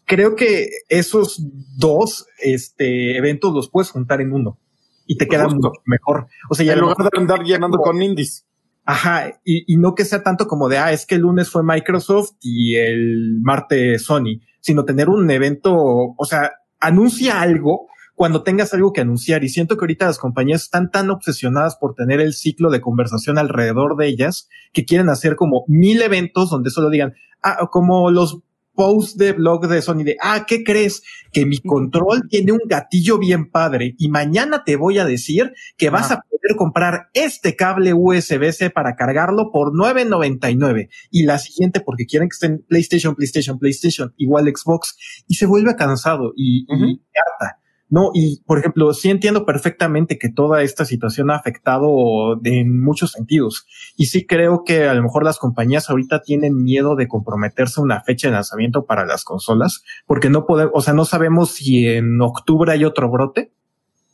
Creo que esos dos este, eventos los puedes juntar en uno y te queda mucho mejor. O sea, ya en lugar de andar llenando con indies. Ajá, y, y, no que sea tanto como de, ah, es que el lunes fue Microsoft y el martes Sony, sino tener un evento, o sea, anuncia algo cuando tengas algo que anunciar. Y siento que ahorita las compañías están tan obsesionadas por tener el ciclo de conversación alrededor de ellas que quieren hacer como mil eventos donde solo digan, ah, como los post de blog de Sony de, ah, ¿qué crees? Que mi control tiene un gatillo bien padre y mañana te voy a decir que vas a poder comprar este cable USB-C para cargarlo por 9.99 y la siguiente porque quieren que estén PlayStation, PlayStation, PlayStation, igual Xbox y se vuelve cansado y, y harta. No, y por ejemplo, sí entiendo perfectamente que toda esta situación ha afectado en muchos sentidos. Y sí creo que a lo mejor las compañías ahorita tienen miedo de comprometerse una fecha de lanzamiento para las consolas, porque no podemos, o sea, no sabemos si en octubre hay otro brote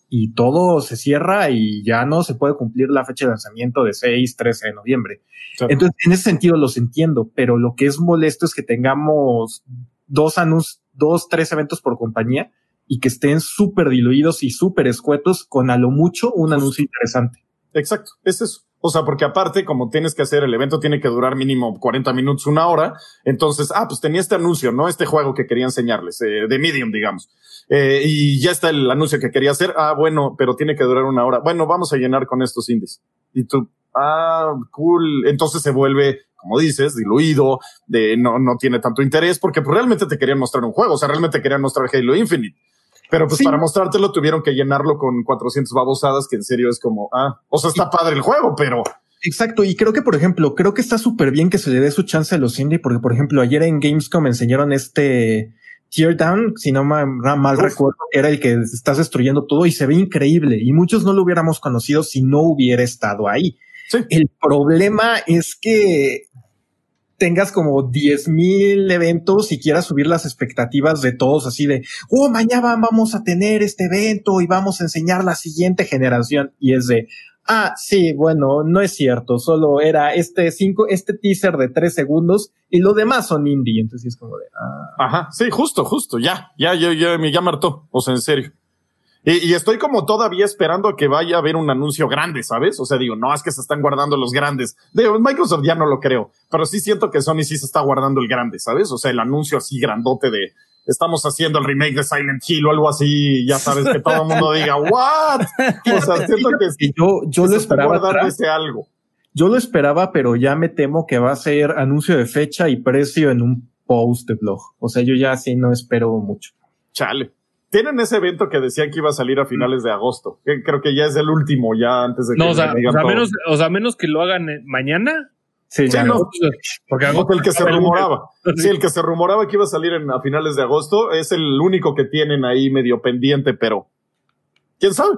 y todo se cierra y ya no se puede cumplir la fecha de lanzamiento de 6, 13 de noviembre. Entonces, en ese sentido los entiendo, pero lo que es molesto es que tengamos dos anuncios, dos, tres eventos por compañía y que estén súper diluidos y súper escuetos con a lo mucho un anuncio interesante. Exacto, es eso. O sea, porque aparte, como tienes que hacer el evento, tiene que durar mínimo 40 minutos, una hora. Entonces, ah, pues tenía este anuncio, ¿no? Este juego que quería enseñarles, eh, de Medium, digamos. Eh, y ya está el anuncio que quería hacer. Ah, bueno, pero tiene que durar una hora. Bueno, vamos a llenar con estos indies. Y tú, ah, cool. Entonces se vuelve, como dices, diluido, de no, no tiene tanto interés, porque pues, realmente te querían mostrar un juego. O sea, realmente querían mostrar Halo Infinite. Pero pues para mostrártelo tuvieron que llenarlo con 400 babosadas, que en serio es como, ah, o sea, está padre el juego, pero... Exacto, y creo que, por ejemplo, creo que está súper bien que se le dé su chance a los indie, porque, por ejemplo, ayer en Gamescom enseñaron este Teardown, si no mal, mal recuerdo, que era el que estás destruyendo todo y se ve increíble, y muchos no lo hubiéramos conocido si no hubiera estado ahí. El problema es que tengas como 10 mil eventos y quieras subir las expectativas de todos así de, oh, mañana vamos a tener este evento y vamos a enseñar la siguiente generación. Y es de, ah, sí, bueno, no es cierto, solo era este cinco, este teaser de tres segundos y lo demás son indie. Entonces es como de, ah. Ajá, sí, justo, justo, ya, ya, ya, ya, ya me hartó, o sea, en serio. Y, estoy como todavía esperando a que vaya a haber un anuncio grande, ¿sabes? O sea, digo, no es que se están guardando los grandes. De Microsoft ya no lo creo, pero sí siento que Sony sí se está guardando el grande, ¿sabes? O sea, el anuncio así grandote de estamos haciendo el remake de Silent Hill o algo así, ya sabes, que todo el mundo diga, ¿what? O sea, siento que, yo, yo lo esperaba. ese algo. Yo lo esperaba, pero ya me temo que va a ser anuncio de fecha y precio en un post de blog. O sea, yo ya sí no espero mucho. Chale tienen ese evento que decían que iba a salir a finales de agosto. Que creo que ya es el último, ya antes de que. No, o sea, menos, o sea, menos que lo hagan eh, mañana. Sí, ya no. Porque el que se rumoraba. Sí, el que se rumoraba que iba a salir en, a finales de agosto es el único que tienen ahí medio pendiente, pero quién sabe.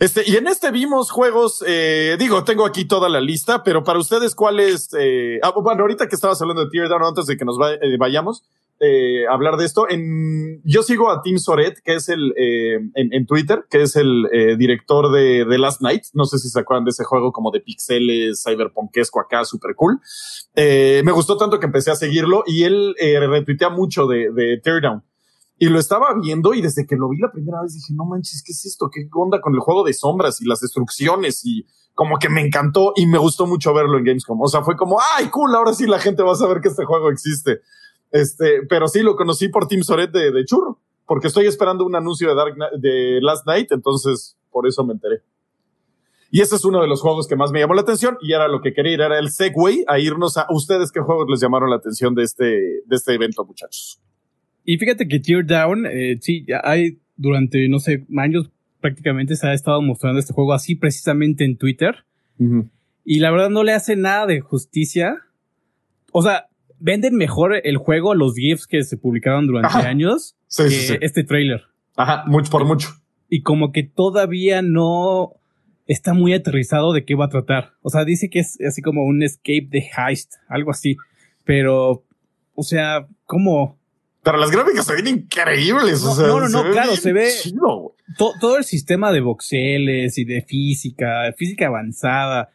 Este, y en este vimos juegos, eh, digo, tengo aquí toda la lista, pero para ustedes, ¿cuáles? Eh, ah, bueno, ahorita que estabas hablando de Teardown, antes de que nos eh, vayamos, eh, hablar de esto. En, yo sigo a Tim Soret, que es el, eh, en, en, Twitter, que es el eh, director de, de, Last Night. No sé si se acuerdan de ese juego como de pixeles, cyberpunkesco acá, super cool. Eh, me gustó tanto que empecé a seguirlo y él eh, retuitea mucho de, de Teardown. Y lo estaba viendo y desde que lo vi la primera vez dije, no manches, ¿qué es esto? ¿Qué onda con el juego de sombras y las destrucciones? Y como que me encantó y me gustó mucho verlo en Gamescom. O sea, fue como, ay, cool, ahora sí la gente va a saber que este juego existe. Este, pero sí lo conocí por Team Soret de, de Churro, porque estoy esperando un anuncio de, Dark, de Last Night, entonces por eso me enteré. Y ese es uno de los juegos que más me llamó la atención y era lo que quería ir, era el segue a irnos a ustedes qué juegos les llamaron la atención de este, de este evento, muchachos. Y fíjate que Teardown, eh, sí, hay durante, no sé, años prácticamente se ha estado mostrando este juego así precisamente en Twitter. Y la verdad no le hace nada de justicia. O sea, venden mejor el juego, los GIFs que se publicaron durante años que este trailer. Ajá, mucho por mucho. Y como que todavía no está muy aterrizado de qué va a tratar. O sea, dice que es así como un escape de heist, algo así. Pero, o sea, ¿cómo? Pero las gráficas se ven increíbles. No, o sea, no, no, no, ve claro, se ve- chido, güey. To- todo el sistema de voxeles y de física, física avanzada,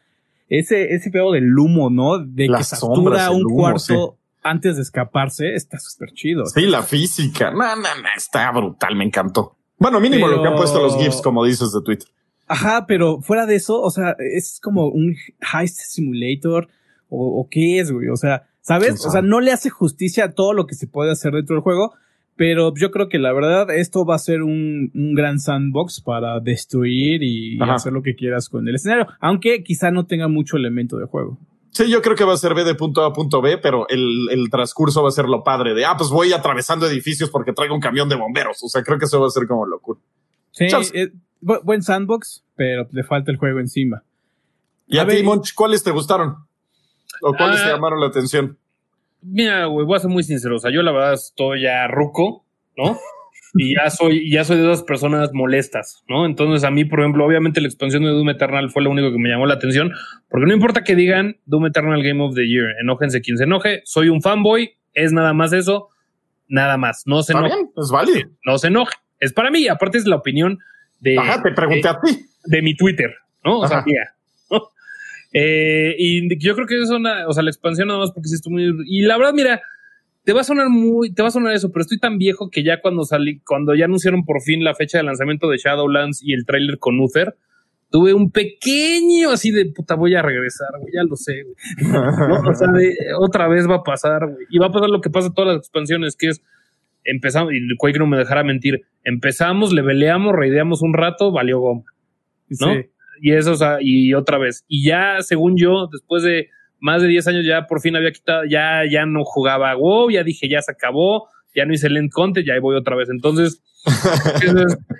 ese, ese pedo del humo, ¿no? De Las que sombras, satura el un humo, cuarto antes de escaparse, está súper chido. Sí, la física. No, no, no, está brutal, me encantó. Bueno, mínimo lo que han puesto los GIFs, como dices de Twitter. Ajá, pero fuera de eso, o sea, es como un heist simulator, o, o qué es, güey, o sea, ¿Quién ¿sabes? sabe? O sea, no le hace justicia a todo lo que se puede hacer dentro del juego, pero yo creo que la verdad esto va a ser un, un gran sandbox para destruir y hacer lo que quieras con el escenario, aunque quizá no tenga mucho elemento de juego. Sí, yo creo que va a ser B de punto A a punto B, pero el, el transcurso va a ser lo padre de, ah, pues voy atravesando edificios porque traigo un camión de bomberos. O sea, creo que eso va a ser como locura. Sí, eh, bu- buen sandbox, pero le falta el juego encima. Y A ti, Monch, ¿cuáles te gustaron? ¿O cuáles Ah. te llamaron la atención? Mira, güey, voy a ser muy sincero. O sea, yo la verdad estoy ya ruco, ¿no? Y ya soy, ya soy de esas personas molestas, ¿no? Entonces, a mí, por ejemplo, obviamente la expansión de Doom Eternal fue lo único que me llamó la atención, porque no importa que digan Doom Eternal Game of the Year, enójense quien se enoje, soy un fanboy, es nada más eso, nada más. No se Está enoje, bien, es válido. no se enoje. Es para mí, aparte es la opinión de, Ajá, te pregunté a ti. de mi Twitter, ¿no? O sea. ¿no? Eh, y yo creo que es una, o sea, la expansión nada más porque sí estoy muy. Y la verdad, mira, te va a sonar muy, te va a sonar eso, pero estoy tan viejo que ya cuando salí, cuando ya anunciaron por fin la fecha de lanzamiento de Shadowlands y el tráiler con Uther, tuve un pequeño así de puta, voy a regresar, güey, ya lo sé, güey. ¿no? O sea, de, otra vez va a pasar, güey. Y va a pasar lo que pasa en todas las expansiones, que es empezamos, y Quake no me dejará mentir, empezamos, leveleamos, raideamos un rato, valió goma. ¿no? Sí. Y eso, y otra vez. Y ya, según yo, después de más de 10 años, ya por fin había quitado, ya, ya no jugaba WoW, ya dije, ya se acabó, ya no hice el end ya voy otra vez. Entonces,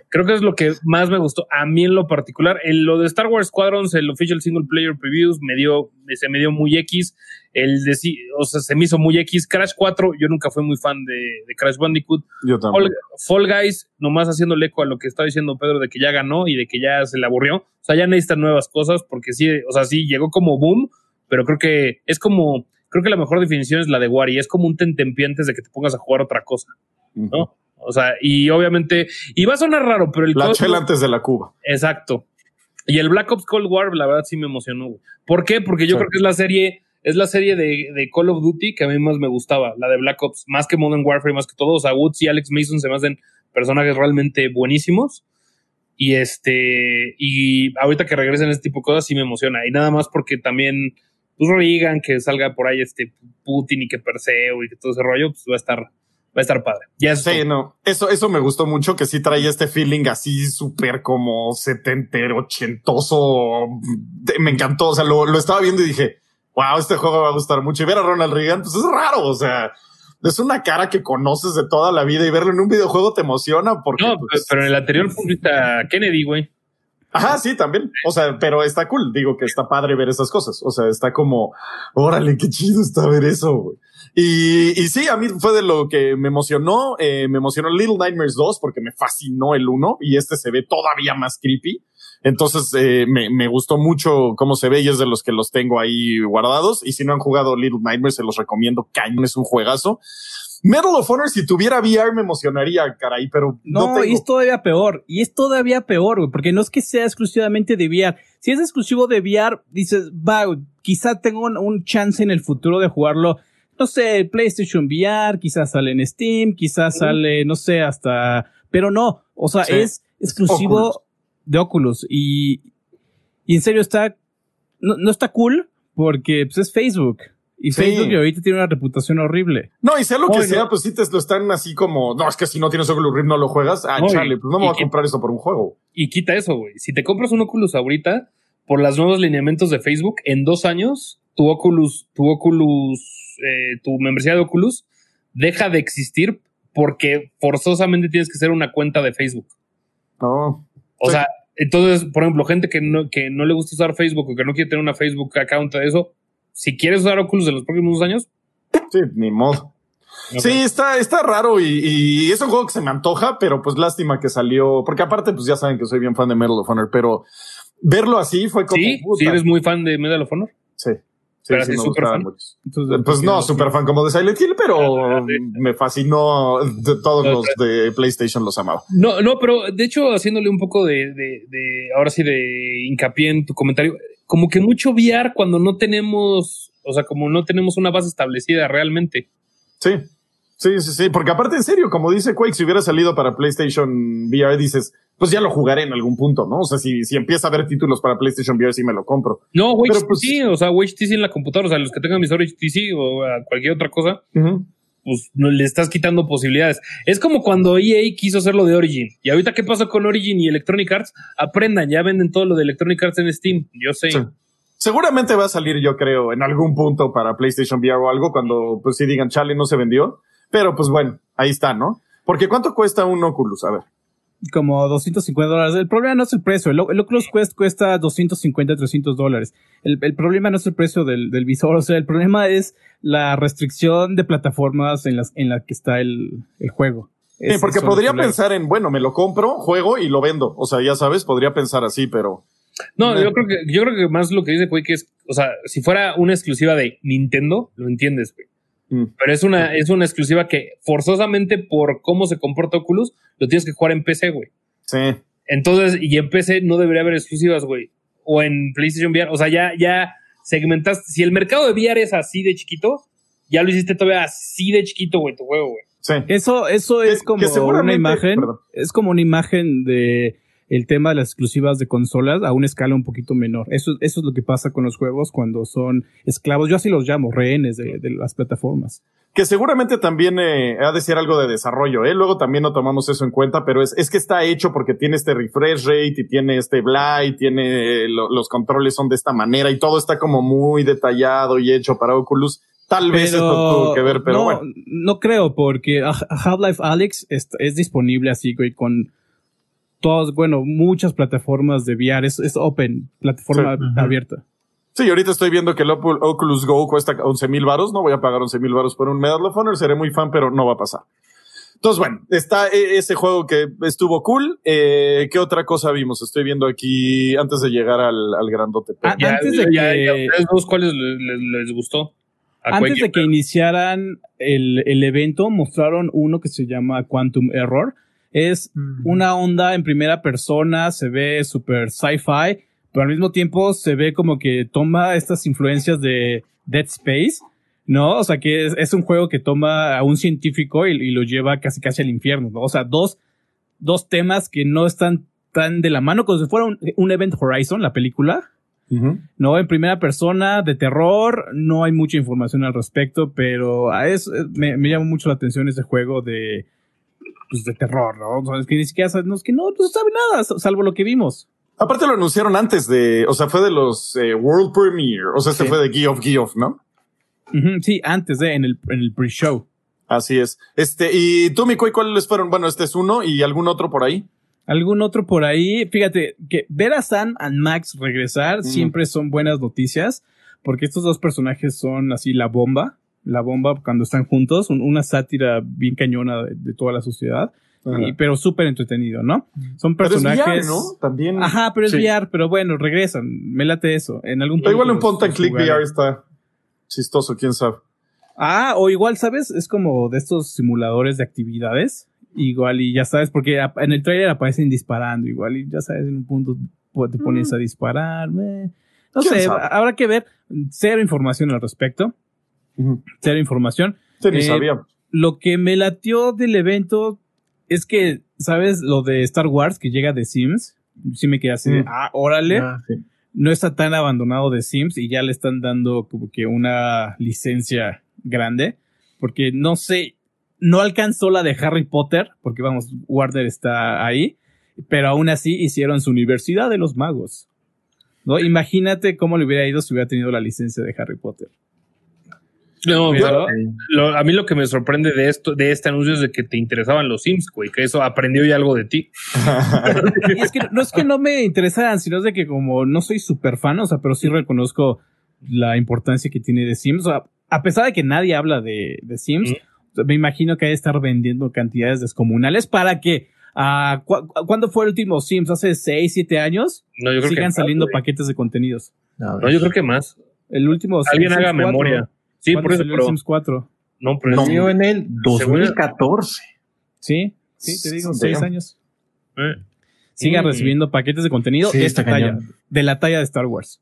creo que es lo que más me gustó a mí en lo particular. En lo de Star Wars Squadrons, el official single player previews, me dio, se me dio muy X. El de, sí, o sea, se me hizo muy X. Crash 4, yo nunca fui muy fan de, de Crash Bandicoot. Yo Fall, Fall Guys, nomás haciendo eco a lo que está diciendo Pedro de que ya ganó y de que ya se le aburrió. O sea, ya necesitan nuevas cosas porque sí, o sea, sí llegó como boom, pero creo que es como, creo que la mejor definición es la de Wari, es como un tentempié antes de que te pongas a jugar otra cosa, ¿no? O sea, y obviamente, y va a sonar raro, pero el La Call- chela antes de la Cuba. Exacto. Y el Black Ops Cold War, la verdad sí me emocionó. güey. ¿Por qué? Porque yo Sí. creo que es la serie, es la serie de, de Call of Duty que a mí más me gustaba, la de Black Ops, más que Modern Warfare, más que todo. O sea, Woods y Alex Mason se me hacen personajes realmente buenísimos. Y este, y ahorita que regresen este tipo de cosas sí me emociona. Y nada más porque también, pues Reagan, que salga por ahí este Putin y que Perseo y que todo ese rollo, pues va a estar, va a estar padre. Ya eso es Sí, todo. no. Eso, eso me gustó mucho, que sí traía este feeling así súper como setentero, ochentoso. Me encantó. O sea, lo, lo estaba viendo y dije, wow, este juego va a gustar mucho. Y ver a Ronald Reagan, pues es raro. O sea, es una cara que conoces de toda la vida y verlo en un videojuego te emociona porque. No, pues, pero en el anterior fue ahorita Kennedy, güey. Ajá, sí, también. O sea, pero está cool. Digo que está padre ver esas cosas. O sea, está como, órale, qué chido está ver eso. Y, y sí, a mí fue de lo que me emocionó. Eh, me emocionó Little Nightmares 2 porque me fascinó el 1 y este se ve todavía más creepy. Entonces, eh, me, me gustó mucho cómo se ve y es de los que los tengo ahí guardados. Y si no han jugado Little Nightmares, se los recomiendo. Cañón, es un juegazo. Medal of Honor, si tuviera VR, me emocionaría, caray, pero no, No, tengo. y es todavía peor. Y es todavía peor, güey, porque no es que sea exclusivamente de VR. Si es exclusivo de VR, dices, va, quizá tengo un, un chance en el futuro de jugarlo. No sé, PlayStation VR, quizás sale en Steam, quizás sale, no sé, hasta. Pero no, o sea, Sí. es exclusivo Oculus. de Oculus. Y, y en serio está. No, no está cool porque pues, es Facebook. Y Sí. Facebook ahorita tiene una reputación horrible. No, y sea lo que sea, pues sí te lo están así como, no, es que si no tienes Oculus Rift no lo juegas. Ah, y- chale, pues no me voy a que- comprar eso por un juego. Y quita eso, güey. Si te compras un Oculus ahorita, por los nuevos lineamientos de Facebook, en dos años, tu Oculus, tu Oculus, eh, tu membresía de Oculus deja de existir porque forzosamente tienes que hacer una cuenta de Facebook. No. O Sí. sea, entonces, por ejemplo, gente que no, que no le gusta usar Facebook o que no quiere tener una Facebook account de eso, si quieres usar Oculus en los próximos años, Sí, ni modo. Sí, está, está raro y, y, es un juego que se me antoja, pero pues lástima que salió, porque aparte pues ya saben que soy bien fan de Medal of Honor, pero verlo así fue como... Sí, sí eres muy fan de Medal of Honor. Sí. Sí, me pues no, super fan como de Silent Hill, pero me fascinó. De todos los de PlayStation los amaba. No, no, pero de hecho, haciéndole un poco de, de, de, ahora sí, de hincapié en tu comentario, como que mucho VR cuando no tenemos, o sea, como no tenemos una base establecida realmente. Sí. Sí, sí, sí, porque aparte en serio, como dice Quake, si hubiera salido para PlayStation VR, dices, pues ya lo jugaré en algún punto, ¿no? O sea, si, si empieza a haber títulos para PlayStation VR, sí me lo compro. No, Wage pues, sí, o sea, Wage TC en la computadora, o sea, los que tengan visor HTC o cualquier otra cosa, pues le estás quitando posibilidades. Es como cuando EA quiso hacer lo de Origin. Y ahorita, ¿qué pasó con Origin y Electronic Arts? Aprendan, ya venden todo lo de Electronic Arts en Steam, yo sé. Seguramente va a salir, yo creo, en algún punto para PlayStation VR o algo, cuando pues sí digan, chale, no se vendió. Pero pues bueno, ahí está, ¿no? Porque ¿cuánto cuesta un Oculus? A ver. Como 250 dólares. El problema no es el precio. El, Oculus Quest cuesta 250, 300 dólares. El, problema no es el precio del, visor. O sea, el problema es la restricción de plataformas en las en la que está el, juego. Sí, porque podría pensar en, bueno, me lo compro, juego y lo vendo. O sea, ya sabes, podría pensar así, pero. No, yo creo que, yo creo que más lo que dice que es, o sea, si fuera una exclusiva de Nintendo, lo entiendes, güey. Mm. Pero es una, es una exclusiva que forzosamente por cómo se comporta Oculus, lo tienes que jugar en PC, güey. Sí. Entonces, y en PC no debería haber exclusivas, güey. O en PlayStation VR. O sea, ya, ya segmentaste. Si el mercado de VR es así de chiquito, ya lo hiciste todavía así de chiquito, güey, tu juego, güey. Sí. Eso, eso es, como una imagen. Es como una imagen de el tema de las exclusivas de consolas a una escala un poquito menor. Eso, eso es lo que pasa con los juegos cuando son esclavos. Yo así los llamo, rehenes de, las plataformas. Que seguramente también eh, ha de ser algo de desarrollo, ¿eh? Luego también no tomamos eso en cuenta, pero es, es que está hecho porque tiene este refresh rate y tiene este blight, tiene los controles son de esta manera y todo está como muy detallado y hecho para Oculus. Tal vez esto tuvo que ver, pero no, bueno. No creo, porque Half-Life Alex es, es disponible así, güey, con todas, bueno, muchas plataformas de VR, es, open, plataforma abierta. Sí, ahorita estoy viendo que el Oculus Go cuesta 11 mil varos, no voy a pagar 11 mil varos por un Medal of Honor, seré muy fan, pero no va a pasar. Entonces, bueno, está e, ese juego que estuvo cool. Eh, ¿Qué otra cosa vimos? Estoy viendo aquí antes de llegar al, al grandote. Ah, antes de que... ¿Cuáles les, gustó? Antes de que iniciaran el, el, evento, mostraron uno que se llama Quantum Error, es una onda en primera persona, se ve súper sci-fi, pero al mismo tiempo se ve como que toma estas influencias de Dead Space, ¿no? O sea, que es, un juego que toma a un científico y, lo lleva casi casi al infierno, ¿no? O sea, dos, dos temas que no están tan de la mano como si fuera un, Event Horizon, la película, No, en primera persona, de terror, no hay mucha información al respecto, pero a eso me, me llama mucho la atención ese juego de pues, de terror, ¿no? es que ni siquiera sabemos que no, no sabe nada, salvo lo que vimos. Aparte lo anunciaron antes de, o sea, fue de los eh, World Premiere, o sea, este fue de Geoff Geoff, ¿no? sí, antes de, en el, en el pre-show. Así es. Este, y tú, Mikoi, ¿cuáles fueron? Bueno, este es uno y algún otro por ahí. Algún otro por ahí. Fíjate que ver a Sam y Max regresar siempre son buenas noticias, porque estos dos personajes son así la bomba la bomba cuando están juntos, una sátira bien cañona de, toda la sociedad. pero súper entretenido, ¿no? Son personajes. Pero es ¿no? También. Ajá, pero es VR, pero bueno, regresan. Me late eso. En algún punto. igual en click VR está chistoso, quién sabe. Ah, o igual, ¿sabes? Es como de estos simuladores de actividades. Igual, y ya sabes, porque en el trailer aparecen disparando, igual, y ya sabes, en un punto te pones mm. a disparar. No sé, habrá que ver. Cero información al respecto cero información. Eh, lo que me latió del evento es que, ¿sabes? Lo de Star Wars que llega de Sims. Sí me quedé así de, ah, órale. Ah, no está tan abandonado de Sims y ya le están dando como que una licencia grande. Porque no sé, no alcanzó la de Harry Potter, porque vamos, Warner está ahí, pero aún así hicieron su Universidad de los Magos. ¿no? Imagínate cómo le hubiera ido si hubiera tenido la licencia de Harry Potter. No, a mí lo que me sorprende de esto, de este anuncio es de que te interesaban los Sims, güey, que eso aprendió ya algo de ti. es que no es que no me interesaran, sino es de que como no soy súper fan, o sea, pero sí reconozco la importancia que tiene de Sims. O sea, a pesar de que nadie habla de, Sims, me imagino que hay que estar vendiendo cantidades descomunales para que uh, ¿cuándo fue el último Sims? ¿Hace 6, 7 años? No, yo creo Sigan que saliendo paquetes de contenidos. No, yo creo que más. El último Alguien haga memoria. Sí, por eso. Pero, el Sims 4? No, pero no, en el 2014. Sí, sí, te digo, 6 años. Eh. Sigan mm. recibiendo paquetes de contenido de esta talla, de la talla de Star Wars.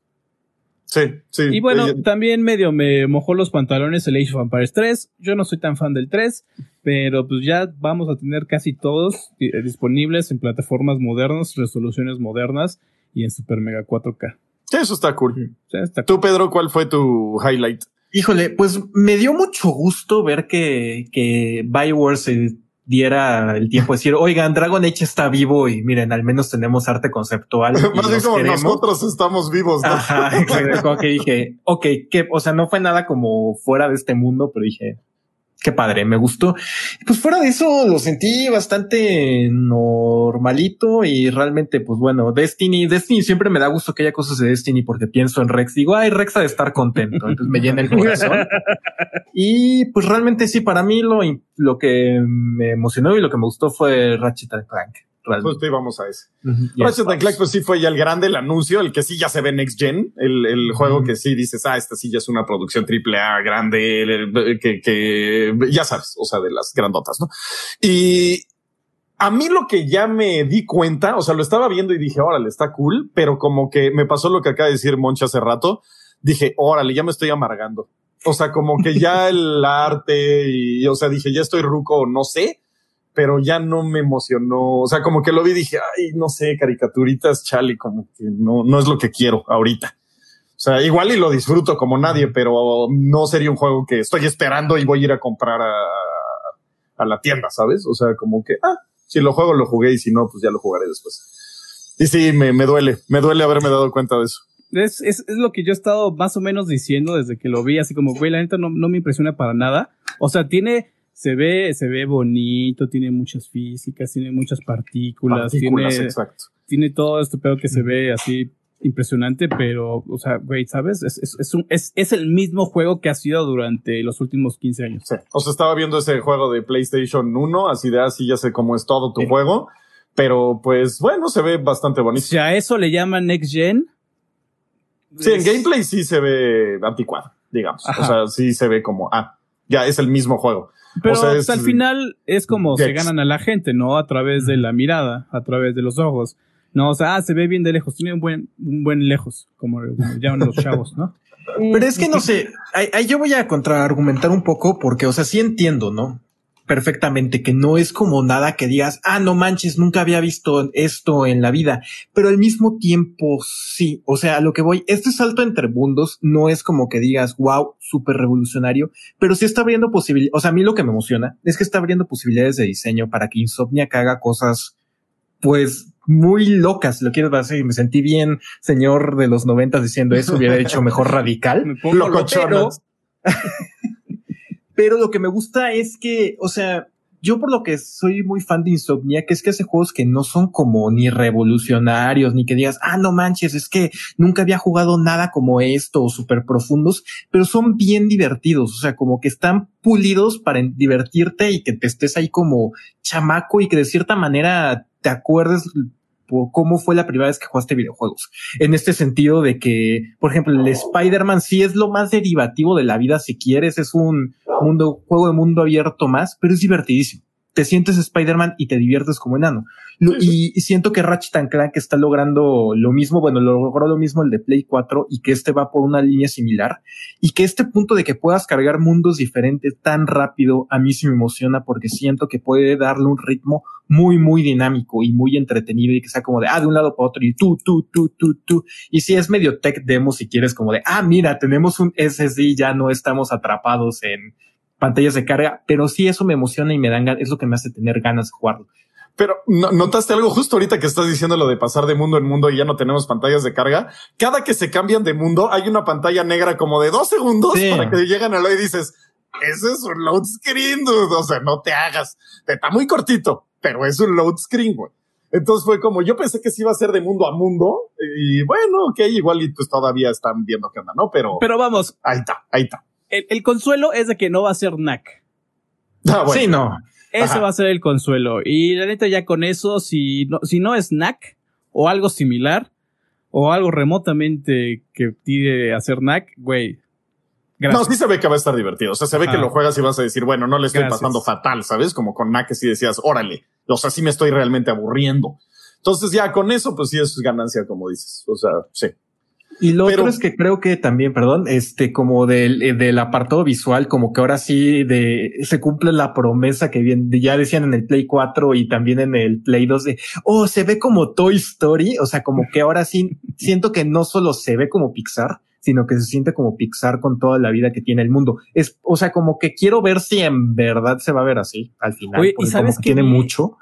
Sí, sí. Y bueno, también medio me mojó los pantalones el Age of Empires 3. Yo no soy tan fan del 3, pero pues ya vamos a tener casi todos disponibles en plataformas modernas, resoluciones modernas y en Super Mega 4K. Sí, eso está cool. Tú, Pedro, ¿cuál fue tu highlight? Híjole, pues me dio mucho gusto ver que, que Bioware se diera el tiempo de decir, oigan, Dragon Age está vivo y miren, al menos tenemos arte conceptual. Más bien como nosotros estamos vivos. ¿no? Ajá, como que dije, ok, que, o sea, no fue nada como fuera de este mundo, pero dije, qué padre, me gustó. Pues fuera de eso lo sentí bastante normalito y realmente, pues bueno, Destiny, Destiny siempre me da gusto que haya cosas de Destiny porque pienso en Rex, digo, ay, Rex ha de estar contento, entonces me llena el corazón. y pues realmente sí, para mí lo, lo que me emocionó y lo que me gustó fue Ratchet Clank. Pues sí, vamos a ese. Ratchet Clank, pues sí fue ya el grande, el anuncio, el que sí ya se ve Next Gen, el, el juego que sí dices, ah, esta sí ya es una producción triple A grande, que, que ya sabes, o sea, de las grandotas, ¿no? Y a mí lo que ya me di cuenta, o sea, lo estaba viendo y dije, órale, está cool, pero como que me pasó lo que acaba de decir Moncha hace rato, dije, órale, ya me estoy amargando. O sea, como que ya el arte y, o sea, dije, ya estoy ruco, no sé pero ya no me emocionó. O sea, como que lo vi y dije, ay, no sé, caricaturitas, chale, como que no, no es lo que quiero ahorita. O sea, igual y lo disfruto como nadie, pero no sería un juego que estoy esperando y voy a ir a comprar a, a la tienda, ¿sabes? O sea, como que, ah, si lo juego, lo jugué y si no, pues ya lo jugaré después. Y sí, me, me duele, me duele haberme dado cuenta de eso. Es, es, es, lo que yo he estado más o menos diciendo desde que lo vi, así como, güey, la neta no, no me impresiona para nada. O sea, tiene se ve, se ve bonito, tiene muchas físicas, tiene muchas partículas, tiene, tiene todo esto pero que se ve así impresionante, pero, o sea, güey, ¿sabes? Es, es, es, un, es, es el mismo juego que ha sido durante los últimos 15 años. Sí. O sea, estaba viendo ese juego de PlayStation 1, así de así ya sé cómo es todo tu juego, pero pues bueno, se ve bastante bonito. Si a eso le llaman Next Gen. Sí, en gameplay sí se ve anticuado, digamos. O sea, sí se ve como, ah, ya es el mismo juego. Pero al final es como se ganan a la gente, ¿no? A través de la mirada, a través de los ojos. No, o sea, ah, se ve bien de lejos, tiene un buen, un buen lejos, como, llaman los chavos, ¿no? Pero es que no sé, ahí yo voy a contraargumentar un poco porque, o sea, sí entiendo, ¿no? Perfectamente que no es como nada que digas, ah, no manches, nunca había visto esto en la vida, pero al mismo tiempo sí, o sea, a lo que voy, este salto entre mundos no es como que digas, wow, súper revolucionario, pero sí está abriendo posibilidades, o sea, a mí lo que me emociona es que está abriendo posibilidades de diseño para que Insomnia haga cosas, pues, muy locas, lo quieres decir, me sentí bien, señor de los noventas diciendo eso, hubiera hecho mejor radical. me pongo Pero lo que me gusta es que, o sea, yo por lo que soy muy fan de Insomnia, que es que hace juegos que no son como ni revolucionarios, ni que digas, ah, no manches, es que nunca había jugado nada como esto o súper profundos, pero son bien divertidos, o sea, como que están pulidos para divertirte y que te estés ahí como chamaco y que de cierta manera te acuerdes por cómo fue la primera vez que jugaste videojuegos. En este sentido de que, por ejemplo, el Spider-Man sí es lo más derivativo de la vida si quieres, es un mundo, juego de mundo abierto más, pero es divertidísimo te sientes Spider-Man y te diviertes como enano. y, siento que Ratchet Clank está logrando lo mismo, bueno, logró lo mismo el de Play 4 y que este va por una línea similar y que este punto de que puedas cargar mundos diferentes tan rápido a mí sí me emociona porque siento que puede darle un ritmo muy, muy dinámico y muy entretenido y que sea como de, ah, de un lado para otro y tú, tú, tú, tú, tú. Y si es medio tech demo si quieres como de, ah, mira, tenemos un SSD, ya no estamos atrapados en pantallas de carga, pero sí eso me emociona y me dan es lo que me hace tener ganas de jugarlo. Pero notaste algo justo ahorita que estás diciendo lo de pasar de mundo en mundo y ya no tenemos pantallas de carga. Cada que se cambian de mundo hay una pantalla negra como de dos segundos para que lleguen a lo y dices, ese es un load screen, dude. O sea, no te hagas. Está muy cortito, pero es un load screen, güey. Entonces fue como, yo pensé que sí iba a ser de mundo a mundo y bueno, ok, igual y pues todavía están viendo qué onda, ¿no? Pero, pero vamos. Ahí está, ahí está el, consuelo es de que no va a ser NAC. Ah, sí, no. Eso va a ser el consuelo. Y la neta, ya con eso, si no, si no es NAC o algo similar, o algo remotamente que pide hacer NAC, güey. No, sí se ve que va a estar divertido. O sea, se ve que lo juegas y vas a decir, bueno, no le estoy pasando fatal, ¿sabes? Como con NAC que sí decías, órale. O sea, sí me estoy realmente aburriendo. Entonces ya con eso, pues sí es ganancia, como dices. O sea, sí. Y lo otro es que creo que también, perdón, este, como del, eh, del apartado visual, como que ahora sí de, se cumple la promesa que bien, ya decían en el Play 4 y también en el Play 2 de, oh, se ve como Toy Story. O sea, como que ahora sí siento que no solo se ve como Pixar, sino que se siente como Pixar con toda la vida que tiene el mundo. Es, o sea, como que quiero ver si en verdad se va a ver así al final. y sabes que tiene mucho.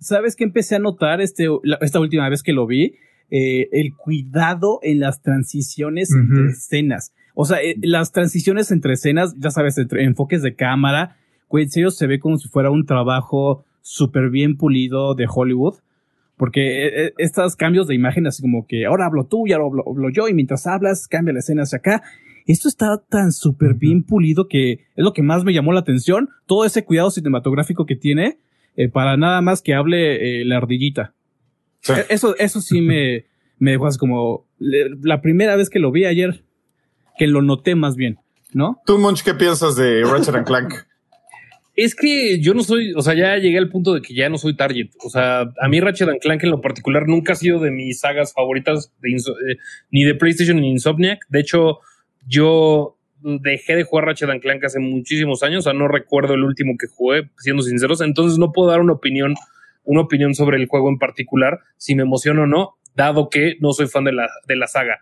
¿Sabes que empecé a notar este, esta última vez que lo vi? Eh, el cuidado en las transiciones entre escenas. O sea, eh, las transiciones entre escenas, ya sabes, entre enfoques de cámara, güey, en serio se ve como si fuera un trabajo súper bien pulido de Hollywood. Porque eh, estos cambios de imagen, así como que ahora hablo tú y ahora hablo, yo, y mientras hablas, cambia la escena hacia acá. Esto está tan súper bien pulido que es lo que más me llamó la atención. Todo ese cuidado cinematográfico que tiene para nada más que hable la ardillita. E-, eso, eso sí me, me dejó así como la primera vez que lo vi ayer, que lo noté más bien, ¿no? Tú, Munch, ¿qué piensas de Ratchet Clank? Es que yo no soy, o sea, ya llegué al punto de que ya no soy target. O sea, a mí Ratchet Clank en lo particular nunca ha sido de mis sagas favoritas de eh, ni de PlayStation ni Insomniac. De hecho, yo dejé de jugar Ratchet Clank hace muchísimos años. O sea, no recuerdo el último que jugué, siendo sinceros. Entonces no puedo dar una opinión una opinión sobre el juego en particular, si me emociona o no, dado que no soy fan de la, de la saga.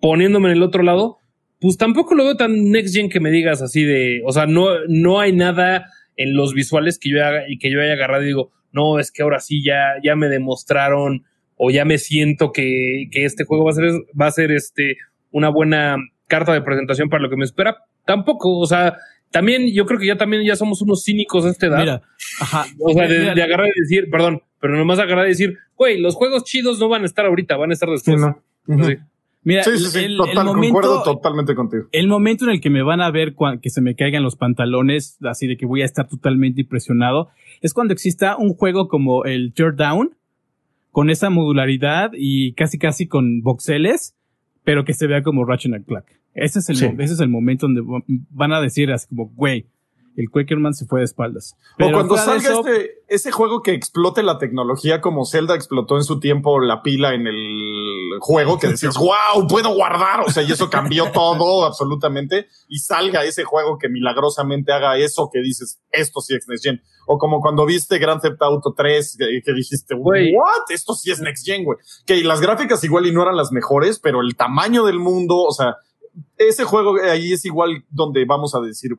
Poniéndome en el otro lado, pues tampoco lo veo tan next gen que me digas así de, o sea, no, no hay nada en los visuales que yo haga que yo haya agarrado y digo, no, es que ahora sí ya, ya me demostraron o ya me siento que, que este juego va a ser, va a ser este, una buena carta de presentación para lo que me espera. Tampoco, o sea, también yo creo que ya también ya somos unos cínicos a esta edad. Mira, ajá. O sea, de, agarrar y decir, perdón, pero nomás agarrar y decir, güey, los juegos chidos no van a estar ahorita, van a estar después. Sí, Mira, sí, sí, el, momento, concuerdo totalmente contigo. El momento en el que me van a ver que se me caigan los pantalones, así de que voy a estar totalmente impresionado, es cuando exista un juego como el Teardown, con esa modularidad y casi casi con voxeles, pero que se vea como Ratchet Clank. Ese es el, ese es el momento donde van a decir así como, güey, el Quakerman se fue de espaldas. o cuando salga este, ese juego que explote la tecnología como Zelda explotó en su tiempo la pila en el juego, que decías, wow, puedo guardar. O sea, y eso cambió todo absolutamente. Y salga ese juego que milagrosamente haga eso que dices, esto sí es Next Gen. O como cuando viste Grand Theft Auto 3, que, dijiste, güey, what? Esto sí es Next Gen, güey. Que las gráficas igual y no eran las mejores, pero el tamaño del mundo, o sea, ese juego ahí es igual donde vamos a decir,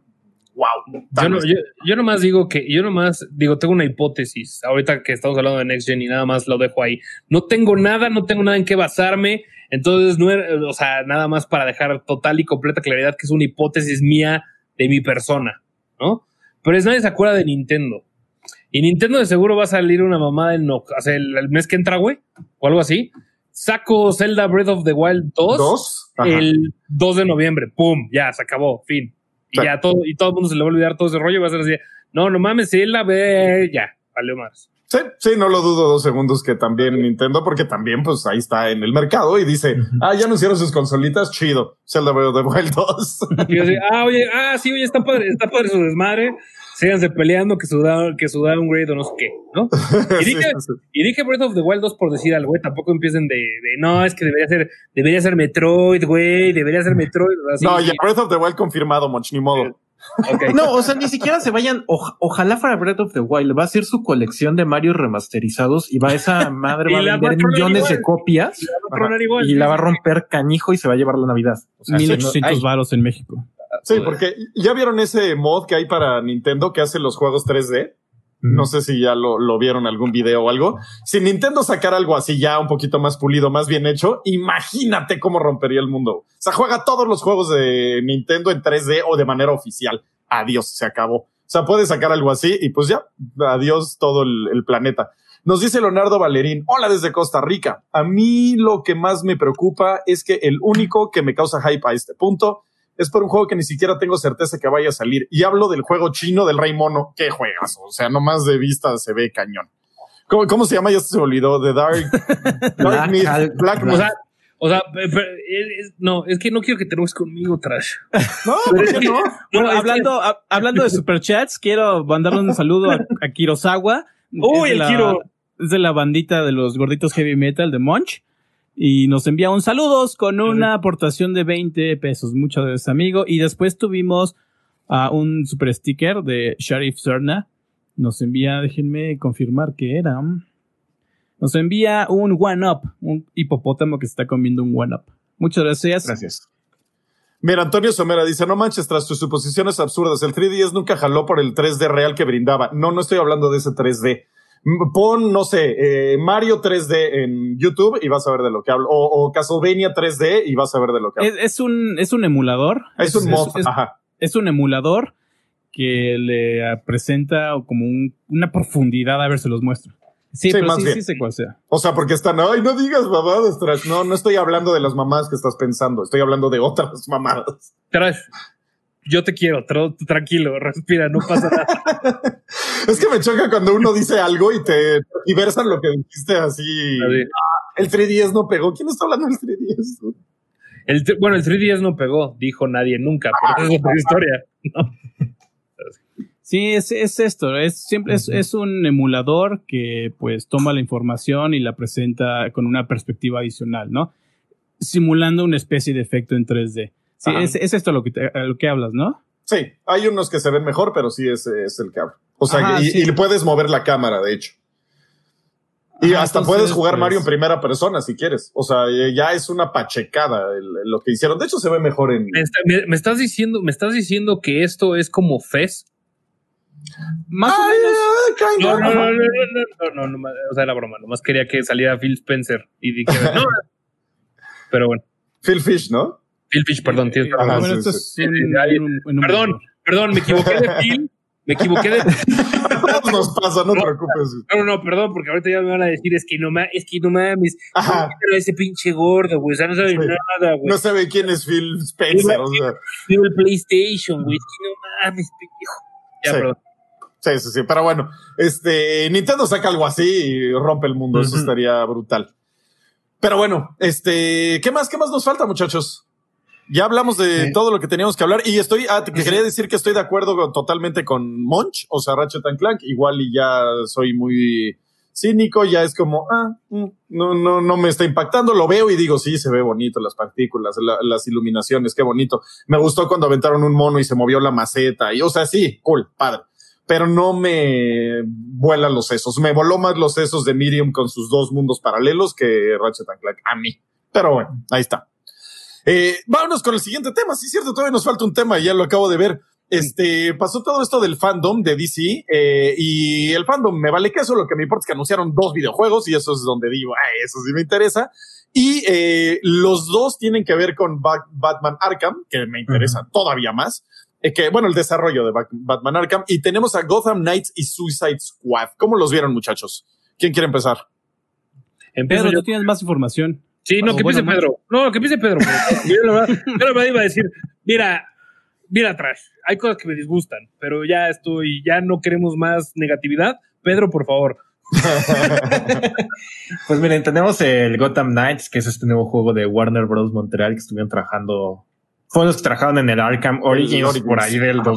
wow. Yo, yo, nomás digo que, yo nomás digo, tengo una hipótesis, ahorita que estamos hablando de Next Gen y nada más lo dejo ahí. No tengo nada, no tengo nada en qué basarme, entonces no, o sea, nada más para dejar total y completa claridad que es una hipótesis mía de mi persona, ¿no? Pero es nadie se acuerda de Nintendo. Y Nintendo de seguro va a salir una mamada en, o sea, el mes que entra, güey, o algo así saco Zelda Breath of the Wild 2 el 2 de noviembre. ¡Pum! Ya, se acabó. Fin. Y ya todo, y todo el mundo se le va a olvidar todo ese rollo y va a ser así. No, no mames, Zelda, ve, ya, valió más. Sí, sí, no lo dudo dos segundos que también Nintendo, porque también pues ahí está en el mercado y dice, ah, ya anunciaron sus consolitas, chido, Breath of the Wild 2. ah, oye, ah, sí, oye, está padre, está padre su desmadre síganse peleando que su, que su downgrade o no sé qué, ¿no? Y dije, y dije Breath of the Wild 2 por decir algo, güey, tampoco empiecen de, de, no, es que debería ser, debería ser Metroid, güey, debería ser Metroid. no, ya Breath of the Wild confirmado, Moch, ni modo. No, o sea, ni siquiera se vayan. ojalá para Breath of the Wild va a ser su colección de Mario remasterizados y va esa madre va a vender millones de copias y la va a romper canijo y se va a llevar la Navidad. O sea, 1800 varos en México. Sí, porque ya vieron ese mod que hay para Nintendo que hace los juegos 3D. No sé si ya lo, lo vieron algún video o algo. Si Nintendo sacara algo así ya un poquito más pulido, más bien hecho, imagínate cómo rompería el mundo. O sea, juega todos los juegos de Nintendo en 3D o de manera oficial. Adiós, se acabó. O sea, puede sacar algo así y pues ya, adiós todo el, el planeta. Nos dice Leonardo Valerín, hola desde Costa Rica. A mí lo que más me preocupa es que el único que me causa hype a este punto es por un juego que ni siquiera tengo certeza que vaya a salir. Y hablo del juego chino del Rey Mono. ¿Qué juegas? O sea, nomás de vista se ve cañón. ¿Cómo, cómo se llama? Ya se olvidó. The Dark, Dark Black Myth, O sea, o sea, es- no, es que no quiero que te enojes conmigo, Trash. No, ¿por qué no? Bueno, hablando, ha- hablando de superchats, quiero mandarle un saludo a, a Kirosawa. Uy, el la- Kiro. Es de la bandita de los gorditos heavy metal de Munch. Y nos envía un saludos con una aportación de 20 pesos. Muchas gracias, amigo. Y después tuvimos a un super sticker de Sharif Serna. Nos envía, déjenme confirmar que era. Nos envía un One Up, un hipopótamo que se está comiendo un One Up. Muchas gracias. Gracias. Mira, Antonio Somera dice, no manches, tras tus suposiciones absurdas, el 3DS nunca jaló por el 3D real que brindaba. No, no estoy hablando de ese 3D. Pon, no sé, eh, Mario 3D en YouTube y vas a ver de lo que hablo. O, o Castlevania 3D y vas a ver de lo que hablo. Es, es un, es un emulador. Es, un mod, es- ajá. es un emulador que le presenta como un- una profundidad. A ver, se los muestro. Sí, Sí, pero más sí, bien. sí sé cuál sea. O sea, porque están, ay, no digas mamadas, Trash. No, no estoy hablando de las mamadas que estás pensando. Estoy hablando de otras mamadas. Trash, yo te quiero, tra- tranquilo, respira, no pasa nada. Es que me choca cuando uno dice algo y te diversan lo que dijiste así. Así. Ah, el 3DS no pegó. ¿Quién está hablando del 3DS? El, bueno, el 3DS no pegó, dijo nadie nunca, pero esa es otra historia. Sí, es, es esto. Es siempre es, es un emulador que pues toma la información y la presenta con una perspectiva adicional, ¿no? Simulando una especie de efecto en 3D. Sí, es, es esto lo que, te- lo que hablas, ¿no? Sí, hay unos que se ven mejor, pero sí es, es el que hablo. O sea, Ajá, y, sí. y le puedes mover la cámara, de hecho. Y Ajá, hasta entonces, puedes jugar pues, Mario en primera persona si quieres. O sea, ya es una pachecada el- lo que hicieron. De hecho, se ve mejor en. Me, está- me- me estás diciendo, me estás diciendo que esto es como FES. Más o Ay, menos. ay, No, no, no, no, no, no, no, no, no, o sea, era broma, nomás quería que saliera Phil Spencer y dijera, no. Pero bueno, Phil Fish, ¿no? Phil perdón, tienes un Perdón, perdón, me equivoqué de Phil, me equivoqué de... Nos pasa, no te preocupes. No, no, no, perdón, porque ahorita ya me van a decir, es que no, ma- es que no mames, Ajá. ese pinche gordo, güey, o sea, no sabe Sí. nada, güey. No sabe quién es Phil Spencer. O sea, el PlayStation, güey, es que no mames, pendejo. Ya, Sí. perdón. sí, sí, sí. Pero bueno, este Nintendo saca algo así y rompe el mundo. Eso estaría brutal. Pero bueno, este, ¿qué más? ¿Qué más nos falta, muchachos? Ya hablamos de Sí. todo lo que teníamos que hablar y estoy, ah, te quería decir que estoy de acuerdo con- totalmente con Monch, o sea, Ratchet and Clank, igual y ya soy muy cínico, ya es como, ah, mm, no, no, no me está impactando, lo veo y digo, sí, se ve bonito, las partículas, la- las iluminaciones, qué bonito. Me gustó cuando aventaron un mono y se movió la maceta, y o sea, sí, cool, padre. Pero no me vuelan los sesos. Me voló más los sesos de Miriam con sus dos mundos paralelos que Ratchet and Clank a mí. Pero bueno, ahí está. Eh, vámonos con el siguiente tema. Sí, es cierto, todavía nos falta un tema, ya lo acabo de ver. Este pasó todo esto del fandom de DC eh, y el fandom me vale queso. Lo que me importa es que anunciaron dos videojuegos y eso es donde digo, ah, eso sí me interesa. Y eh, los dos tienen que ver con Bat- Batman Arkham, que me interesa todavía más. Eh, que bueno, el desarrollo de Bat- Batman Arkham. Y tenemos a Gotham Knights y Suicide Squad. ¿Cómo los vieron, muchachos? ¿Quién quiere empezar? Empiezo Pedro, yo. tú tienes más información. Sí, no, O que bueno, empiece Pedro. No, que empiece Pedro. Yo la verdad, yo la verdad iba a decir, mira, mira, Trash, hay cosas que me disgustan, pero ya estoy, ya no queremos más negatividad. Pedro, por favor. Pues miren, tenemos el Gotham Knights, que es este nuevo juego de Warner Bros. Montreal que estuvieron trabajando. Fueron los que trabajaron en el Arkham Origins, Origins. por ahí del Ajá.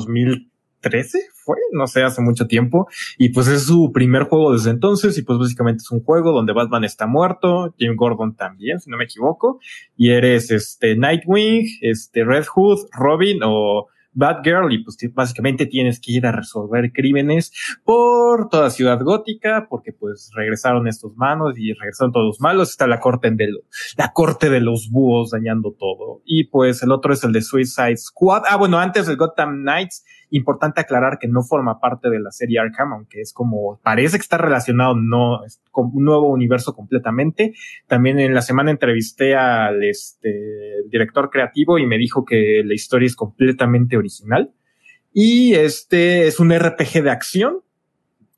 2013, fue, no sé, hace mucho tiempo. Y pues es su primer juego desde entonces. Y pues básicamente es un juego donde Batman está muerto, Jim Gordon también, si no me equivoco. Y eres este Nightwing, este Red Hood, Robin o Batgirl. Y pues básicamente tienes que ir a resolver crímenes por toda Ciudad Gótica, porque pues regresaron estos manos y regresaron todos los malos. Está la corte de lo- la corte de los búhos dañando todo. Y pues el otro es el de Suicide Squad. Ah, bueno, antes del Gotham Knights, importante aclarar que no forma parte de la serie Arkham, aunque es como, parece que está relacionado, no, es como un nuevo universo completamente. También en la semana entrevisté al este, director creativo y me dijo que la historia es completamente original. Y este es un RPG de acción,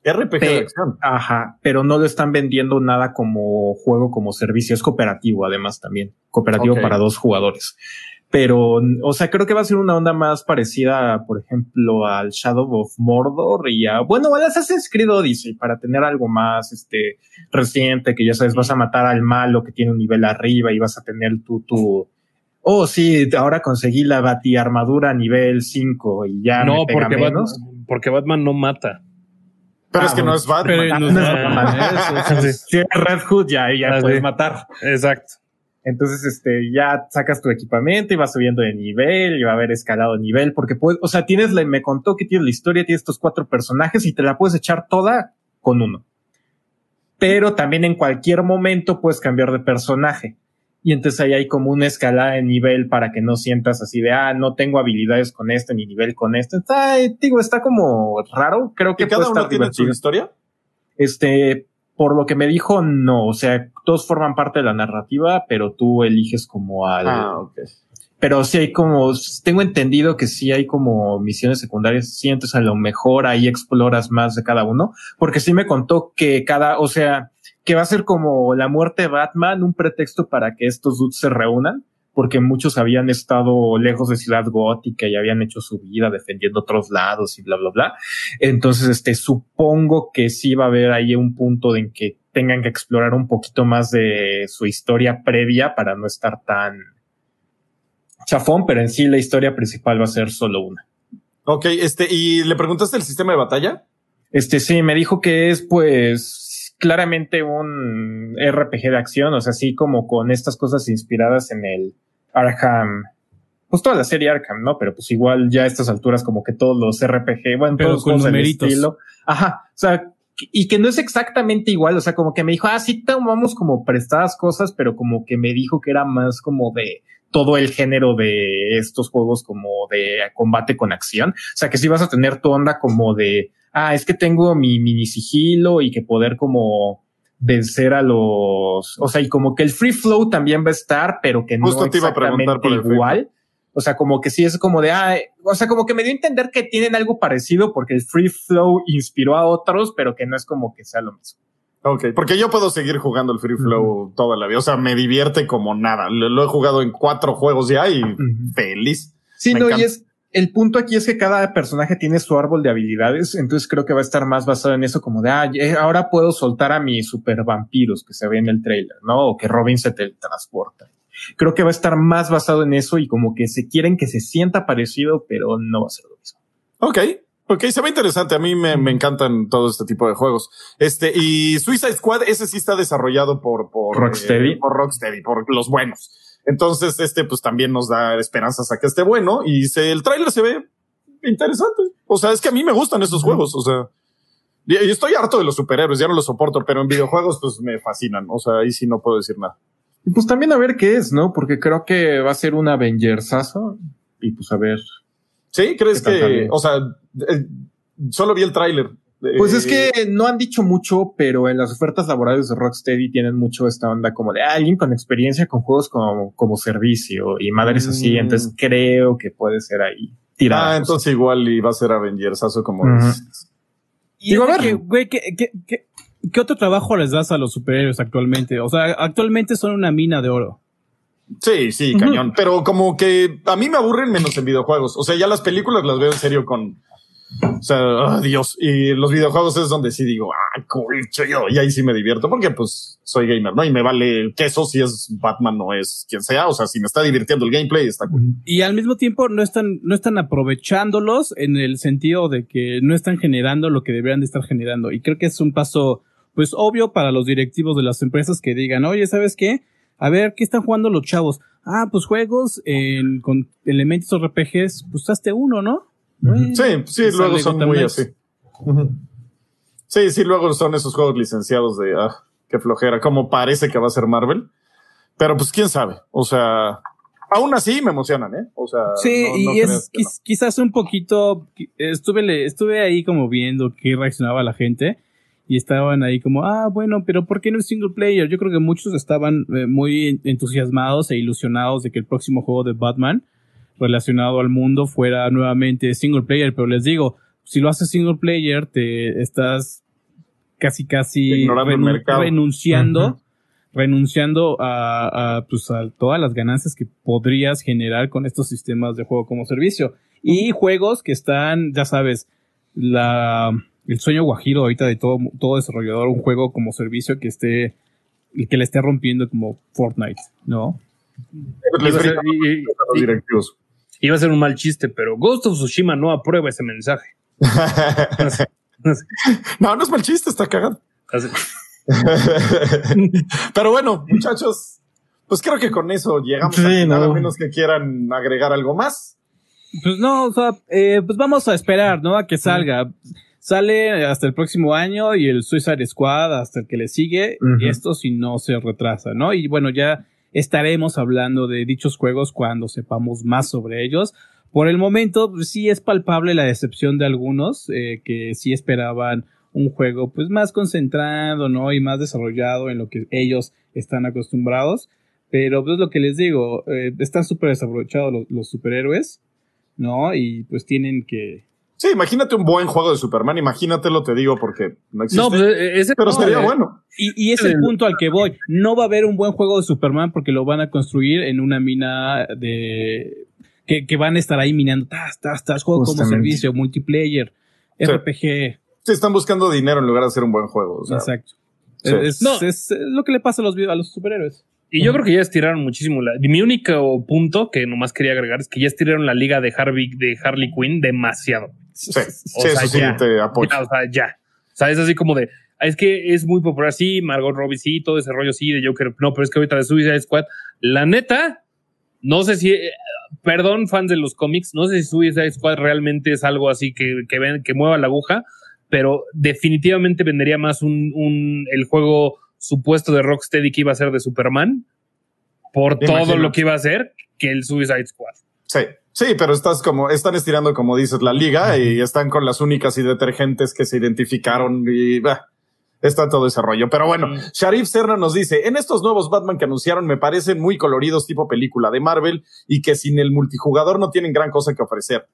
RPG de acción. Ajá, pero no lo están vendiendo nada como juego, como servicio. Es cooperativo, además también. Cooperativo Ok. para dos jugadores. Pero, o sea, creo que va a ser una onda más parecida, por ejemplo, al Shadow of Mordor y a, bueno, al Assassin's Creed Odyssey para tener algo más, este, reciente, que ya sabes, vas a matar al malo que tiene un nivel arriba y vas a tener tu, tu, oh, sí, ahora conseguí la bati armadura nivel 5 y ya no, porque Batman, porque Batman no mata. Pero es que no es Batman. no es Batman. Es Red Hood, ya, ya puedes matar. Exacto. Entonces, este, ya sacas tu equipamiento y vas subiendo de nivel y va a haber escalado de nivel, porque puedes, o sea, tienes la, me contó que tienes la historia, tienes estos cuatro personajes y te la puedes echar toda con uno. Pero también en cualquier momento puedes cambiar de personaje. Y entonces ahí hay como una escalada de nivel para que no sientas así de, ah, no tengo habilidades con este ni nivel con este. Está, digo, está como raro. Creo que cada uno tiene su historia. Este, por lo que me dijo, no. O sea, todos forman parte de la narrativa, pero tú eliges como al. Ah, ok. Pero sí hay como, tengo entendido que sí hay como misiones secundarias, sí, entonces a lo mejor ahí exploras más de cada uno, porque sí me contó que cada, o sea, que va a ser como la muerte de Batman, un pretexto para que estos dudes se reúnan, porque muchos habían estado lejos de Ciudad Gótica y habían hecho su vida defendiendo otros lados y bla, bla, bla. Entonces, este, supongo que sí va a haber ahí un punto en que tengan que explorar un poquito más de su historia previa para no estar tan chafón, pero en sí la historia principal va a ser solo una. Ok, este, ¿y le preguntaste el sistema de batalla? Este, sí, me dijo que es pues claramente un RPG de acción, o sea, así como con estas cosas inspiradas en el Arkham, pues toda la serie Arkham, ¿no? Pero pues igual ya a estas alturas como que todos los RPG, bueno, todos con el estilo. Ajá, o sea, y que no es exactamente igual, o sea, como que me dijo, ah, sí tomamos como prestadas cosas, pero como que me dijo que era más como de todo el género de estos juegos como de combate con acción. O sea, que sí vas a tener tu onda como de, ah, es que tengo mi mini sigilo y que poder como vencer a los, o sea, y como que el free flow también va a estar, pero que no exactamente igual. O sea, como que sí es como de, ah, o sea, como que me dio a entender que tienen algo parecido porque el free flow inspiró a otros, pero que no es como que sea lo mismo. Ok, porque yo puedo seguir jugando el Free Flow toda la vida. O sea, me divierte como nada. Lo, he jugado en cuatro juegos ya y feliz. Sí, no, y es, el punto aquí es que cada personaje tiene su árbol de habilidades, entonces creo que va a estar más basado en eso como de, ah, ahora puedo soltar a mis super vampiros que se ve en el trailer, ¿no? O que Robin se teletransporta. Creo que va a estar más basado en eso y como que se quieren que se sienta parecido, pero no va a ser lo mismo. Ok, Ok, se ve interesante. A mí me, me, encantan todo este tipo de juegos. Este, y Suicide Squad, ese sí está desarrollado por, por Rocksteady. Eh, por Rocksteady, por los buenos. Entonces, este, pues también nos da esperanzas a que esté bueno. Y se, el tráiler se ve interesante. O sea, es que a mí me gustan estos juegos. O sea, y estoy harto de los superhéroes, ya no los soporto, pero en videojuegos, pues me fascinan. O sea, ahí sí no puedo decir nada. Y pues también a ver qué es, ¿no? Porque creo que va a ser un Avengersazo. Y pues a ver Sí, ¿crees que, o sea, eh, solo vi el tráiler. Pues es que no han dicho mucho, pero en las ofertas laborales de Rocksteady tienen mucho esta onda como de alguien con experiencia con juegos como, como servicio y madres así. Mm. Entonces creo que puede ser ahí. Tirada, ah, entonces igual y va a ser Avengersazo como Y Digo, a ver. güey, ¿qué, qué, qué, qué otro trabajo les das a los superhéroes actualmente? O sea, actualmente son una mina de oro. Sí, sí, cañón. Pero como que a mí me aburren menos en videojuegos. O sea, ya las películas las veo en serio con. O sea, oh, Dios. Y los videojuegos es donde sí digo, ah, cool, yo. Y ahí sí me divierto porque pues soy gamer, ¿no? Y me vale queso si es Batman o es quien sea. O sea, si me está divirtiendo el gameplay, está cool. Y al mismo tiempo no están, no están aprovechándolos en el sentido de que no están generando lo que deberían de estar generando. Y creo que es un paso, pues obvio para los directivos de las empresas que digan, oye, ¿sabes qué? A ver, ¿qué están jugando los chavos? Ah, pues juegos en, con elementos RPGs, pues hazte uno, ¿no? Sí, sí, luego son muy así. Sí, sí, luego son esos juegos licenciados de, ah, qué flojera, como parece que va a ser Marvel. Pero pues quién sabe, o sea, aún así me emocionan, ¿eh? O sea, sí, y es quizás un poquito, estuve, estuve ahí como viendo qué reaccionaba la gente y estaban ahí como, ah, bueno, pero ¿por qué no es single player? Yo creo que muchos estaban eh, muy entusiasmados e ilusionados de que el próximo juego de Batman relacionado al mundo fuera nuevamente single player, pero les digo, si lo haces single player, te estás casi, casi renunciando renunciando a, pues, a todas las ganancias que podrías generar con estos sistemas de juego como servicio. Y juegos que están, ya sabes, la, el sueño guajiro ahorita de todo, todo desarrollador, un juego como servicio que esté, que le esté rompiendo como Fortnite, ¿no? Iba a, ser, iba a ser un mal chiste, pero Ghost of Tsushima no aprueba ese mensaje. no, no es mal chiste, está cagado. Pero bueno, muchachos, pues creo que con eso llegamos a nada menos que quieran agregar algo más. Pues no, o sea, eh, pues vamos a esperar, ¿no? A que salga. Sale hasta el próximo año y el Suicide Squad hasta el que le sigue. Y esto si no se retrasa, ¿no? Y bueno, ya estaremos hablando de dichos juegos cuando sepamos más sobre ellos. Por el momento, pues, sí es palpable la decepción de algunos eh, que sí esperaban un juego pues más concentrado, ¿no? Y más desarrollado en lo que ellos están acostumbrados. Pero pues lo que les digo, eh, están súper desaprovechados los, superhéroes, ¿no? Y pues tienen que... Sí, imagínate un buen juego de Superman, imagínatelo, te digo, porque no existe. No, pues, e, ese, pero sería eh, bueno. Y, y es el punto al que voy. No va a haber un buen juego de Superman porque lo van a construir en una mina de... Que, que van a estar ahí minando, tas, tas, tas, juego como servicio, multiplayer, RPG, Sí, están buscando dinero en lugar de hacer un buen juego. Exacto. Es, lo que le pasa a los, a los superhéroes. Y yo creo que ya estiraron muchísimo. La, mi único punto que nomás quería agregar es que ya estiraron la liga de Harvey, de Harley Quinn demasiado. Sí, sí eso sí te apoyo. o sea, ya. O sea, es así como de, es que es muy popular, sí, Margot Robbie, sí, todo ese rollo, sí, de Joker. No, pero es que ahorita de Suicide Squad, la neta, no sé si, eh, perdón, fans de los cómics, no sé si Suicide Squad realmente es algo así que, que, ven, que mueva la aguja, pero definitivamente vendería más un, el juego supuesto de Rocksteady que iba a ser de Superman por todo lo que iba a ser que el Suicide Squad. Sí, sí, pero estás como, están estirando, como dices, la liga y están con las únicas y detergentes que se identificaron y bah, está todo ese rollo. Pero bueno, Sharif Serna nos dice, en estos nuevos Batman que anunciaron me parecen muy coloridos tipo película de Marvel y que sin el multijugador no tienen gran cosa que ofrecer.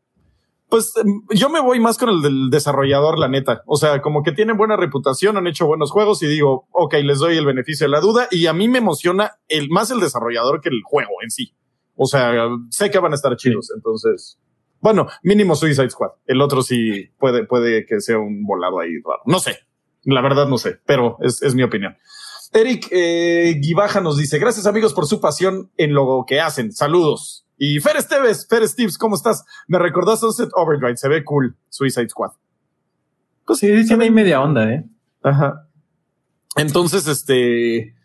Pues em, yo me voy más con el del desarrollador, la neta. O sea, como que tienen buena reputación, han hecho buenos juegos y digo, ok, les doy el beneficio de la duda y a mí me emociona el, más el desarrollador que el juego en sí. O sea, sé que van a estar chidos, entonces, bueno, mínimo Suicide Squad. El otro sí puede, puede que sea un volado ahí raro. No sé, la verdad no sé, pero es, es mi opinión. Eric eh, nos dice, gracias amigos por su pasión en lo que hacen. Saludos. Y Fer Esteves, Fer Steves, ¿cómo estás? Me recordó Sunset Overdrive, se ve cool, Suicide Squad. Pues sí, tiene ahí media onda, ¿eh? Ajá. Entonces, este...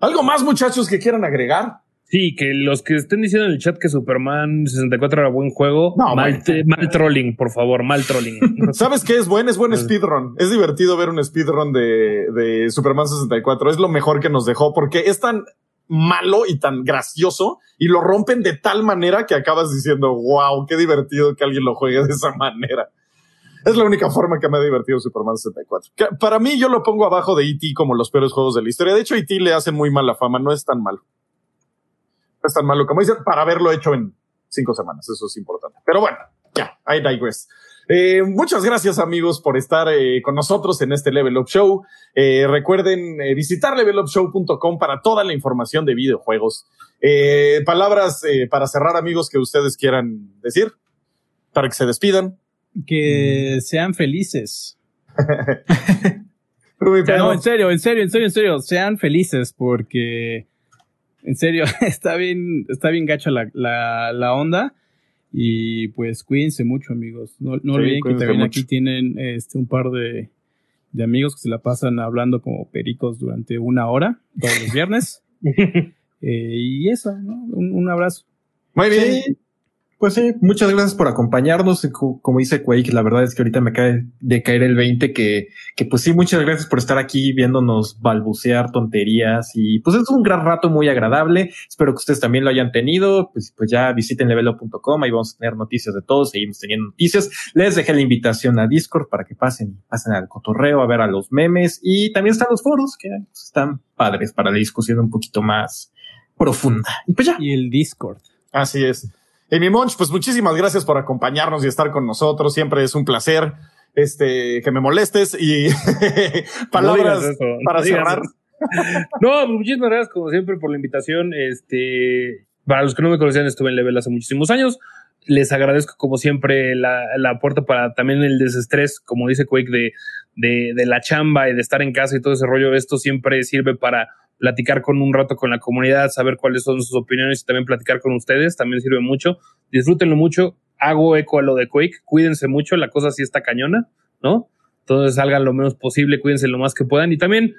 ¿Algo más, muchachos, que quieran agregar? Sí, que los que estén diciendo en el chat que Superman 64 era buen juego, no, mal, mal, trolling, por favor, mal trolling. ¿Sabes qué es buen? Es buen speedrun. Es divertido ver un speedrun de, de Superman 64. Es lo mejor que nos dejó porque es tan malo y tan gracioso y lo rompen de tal manera que acabas diciendo, wow, qué divertido que alguien lo juegue de esa manera. Es la única forma que me ha divertido Superman 64. para mí yo lo pongo abajo de E.T. como los peores juegos de la historia. De hecho, E.T. le hace muy mala fama, no es tan malo. No es tan malo como dicen, para haberlo hecho en cinco semanas, eso es importante. Pero bueno, ya, I digress. Eh, muchas gracias amigos por estar eh, con nosotros en este Level Up Show. Eh, recuerden visitar levelupshow.com para toda la información de videojuegos. palabras para cerrar amigos que ustedes quieran decir para que se despidan. Que sean felices. no, en serio, en serio, en serio, en serio, sean felices porque en serio está bien, está bien gacha la, la, la onda y pues cuídense mucho, amigos. No, no olviden que también aquí tienen este, un par de, de, amigos que se la pasan hablando como pericos durante una hora, todos los viernes. eh, y eso, ¿no? Un, un abrazo. Muy bien. Pues sí, muchas gracias por acompañarnos. Como dice Quake, la verdad es que ahorita me cae de caer el 20 que, que pues sí, muchas gracias por estar aquí viéndonos balbucear tonterías y pues es un gran rato muy agradable. Espero que ustedes también lo hayan tenido. Pues, pues ya visiten levelo.com, ahí vamos a tener noticias de todos, seguimos teniendo noticias. Les dejé la invitación a Discord para que pasen, pasen al cotorreo, a ver a los memes y también están los foros que están padres para la discusión un poquito más profunda. Y pues ya. Y el Discord. Así es. Amy Monch, pues muchísimas gracias por acompañarnos y estar con nosotros. Siempre es un placer este, que me molestes y palabras para cerrar. no, pues muchísimas gracias, como siempre, por la invitación. Este, para los que no me conocían, estuve en Level hace muchísimos años. Les agradezco, como siempre, la, la puerta para también el desestrés, como dice Quake, de, de, de la chamba y de estar en casa y todo ese rollo. Esto siempre sirve para platicar con un rato con la comunidad, saber cuáles son sus opiniones y también platicar con ustedes, también sirve mucho. Disfrútenlo mucho. Hago eco a lo de Quake. Cuídense mucho, la cosa sí está cañona, ¿no? Entonces salgan lo menos posible, cuídense lo más que puedan y también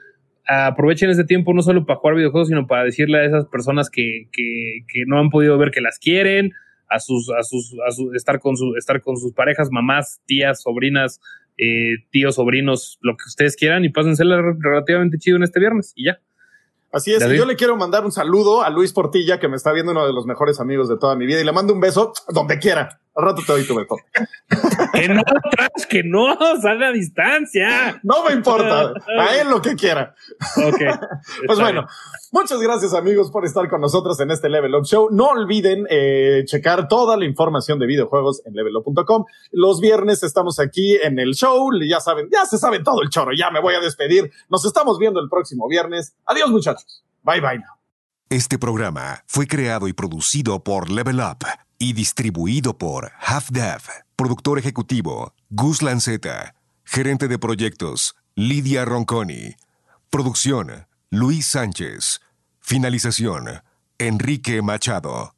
aprovechen ese tiempo no solo para jugar videojuegos, sino para decirle a esas personas que, que, que no han podido ver que las quieren, a sus, a sus, a su, estar con su, estar con sus parejas, mamás, tías, sobrinas, eh, tíos, sobrinos, lo que ustedes quieran y pásensela relativamente chido en este viernes y ya. Así es, yo le quiero mandar un saludo a Luis Portilla, que me está viendo uno de los mejores amigos de toda mi vida, y le mando un beso donde quiera. Al rato te doy tu beso. que no, Trash, que no, salga a distancia. No me importa, a él lo que quiera. Ok. pues bueno, muchas gracias amigos por estar con nosotros en este Level Up Show. No olviden eh, checar toda la información de videojuegos en levelup.com. Los viernes estamos aquí en el show, ya saben, ya se sabe todo el choro, ya me voy a despedir. Nos estamos viendo el próximo viernes. Adiós muchachos. Bye bye now. Este programa fue creado y producido por Level Up y distribuido por Half Dev. Productor ejecutivo Gus Lanceta. Gerente de proyectos Lidia Ronconi. Producción Luis Sánchez. Finalización Enrique Machado.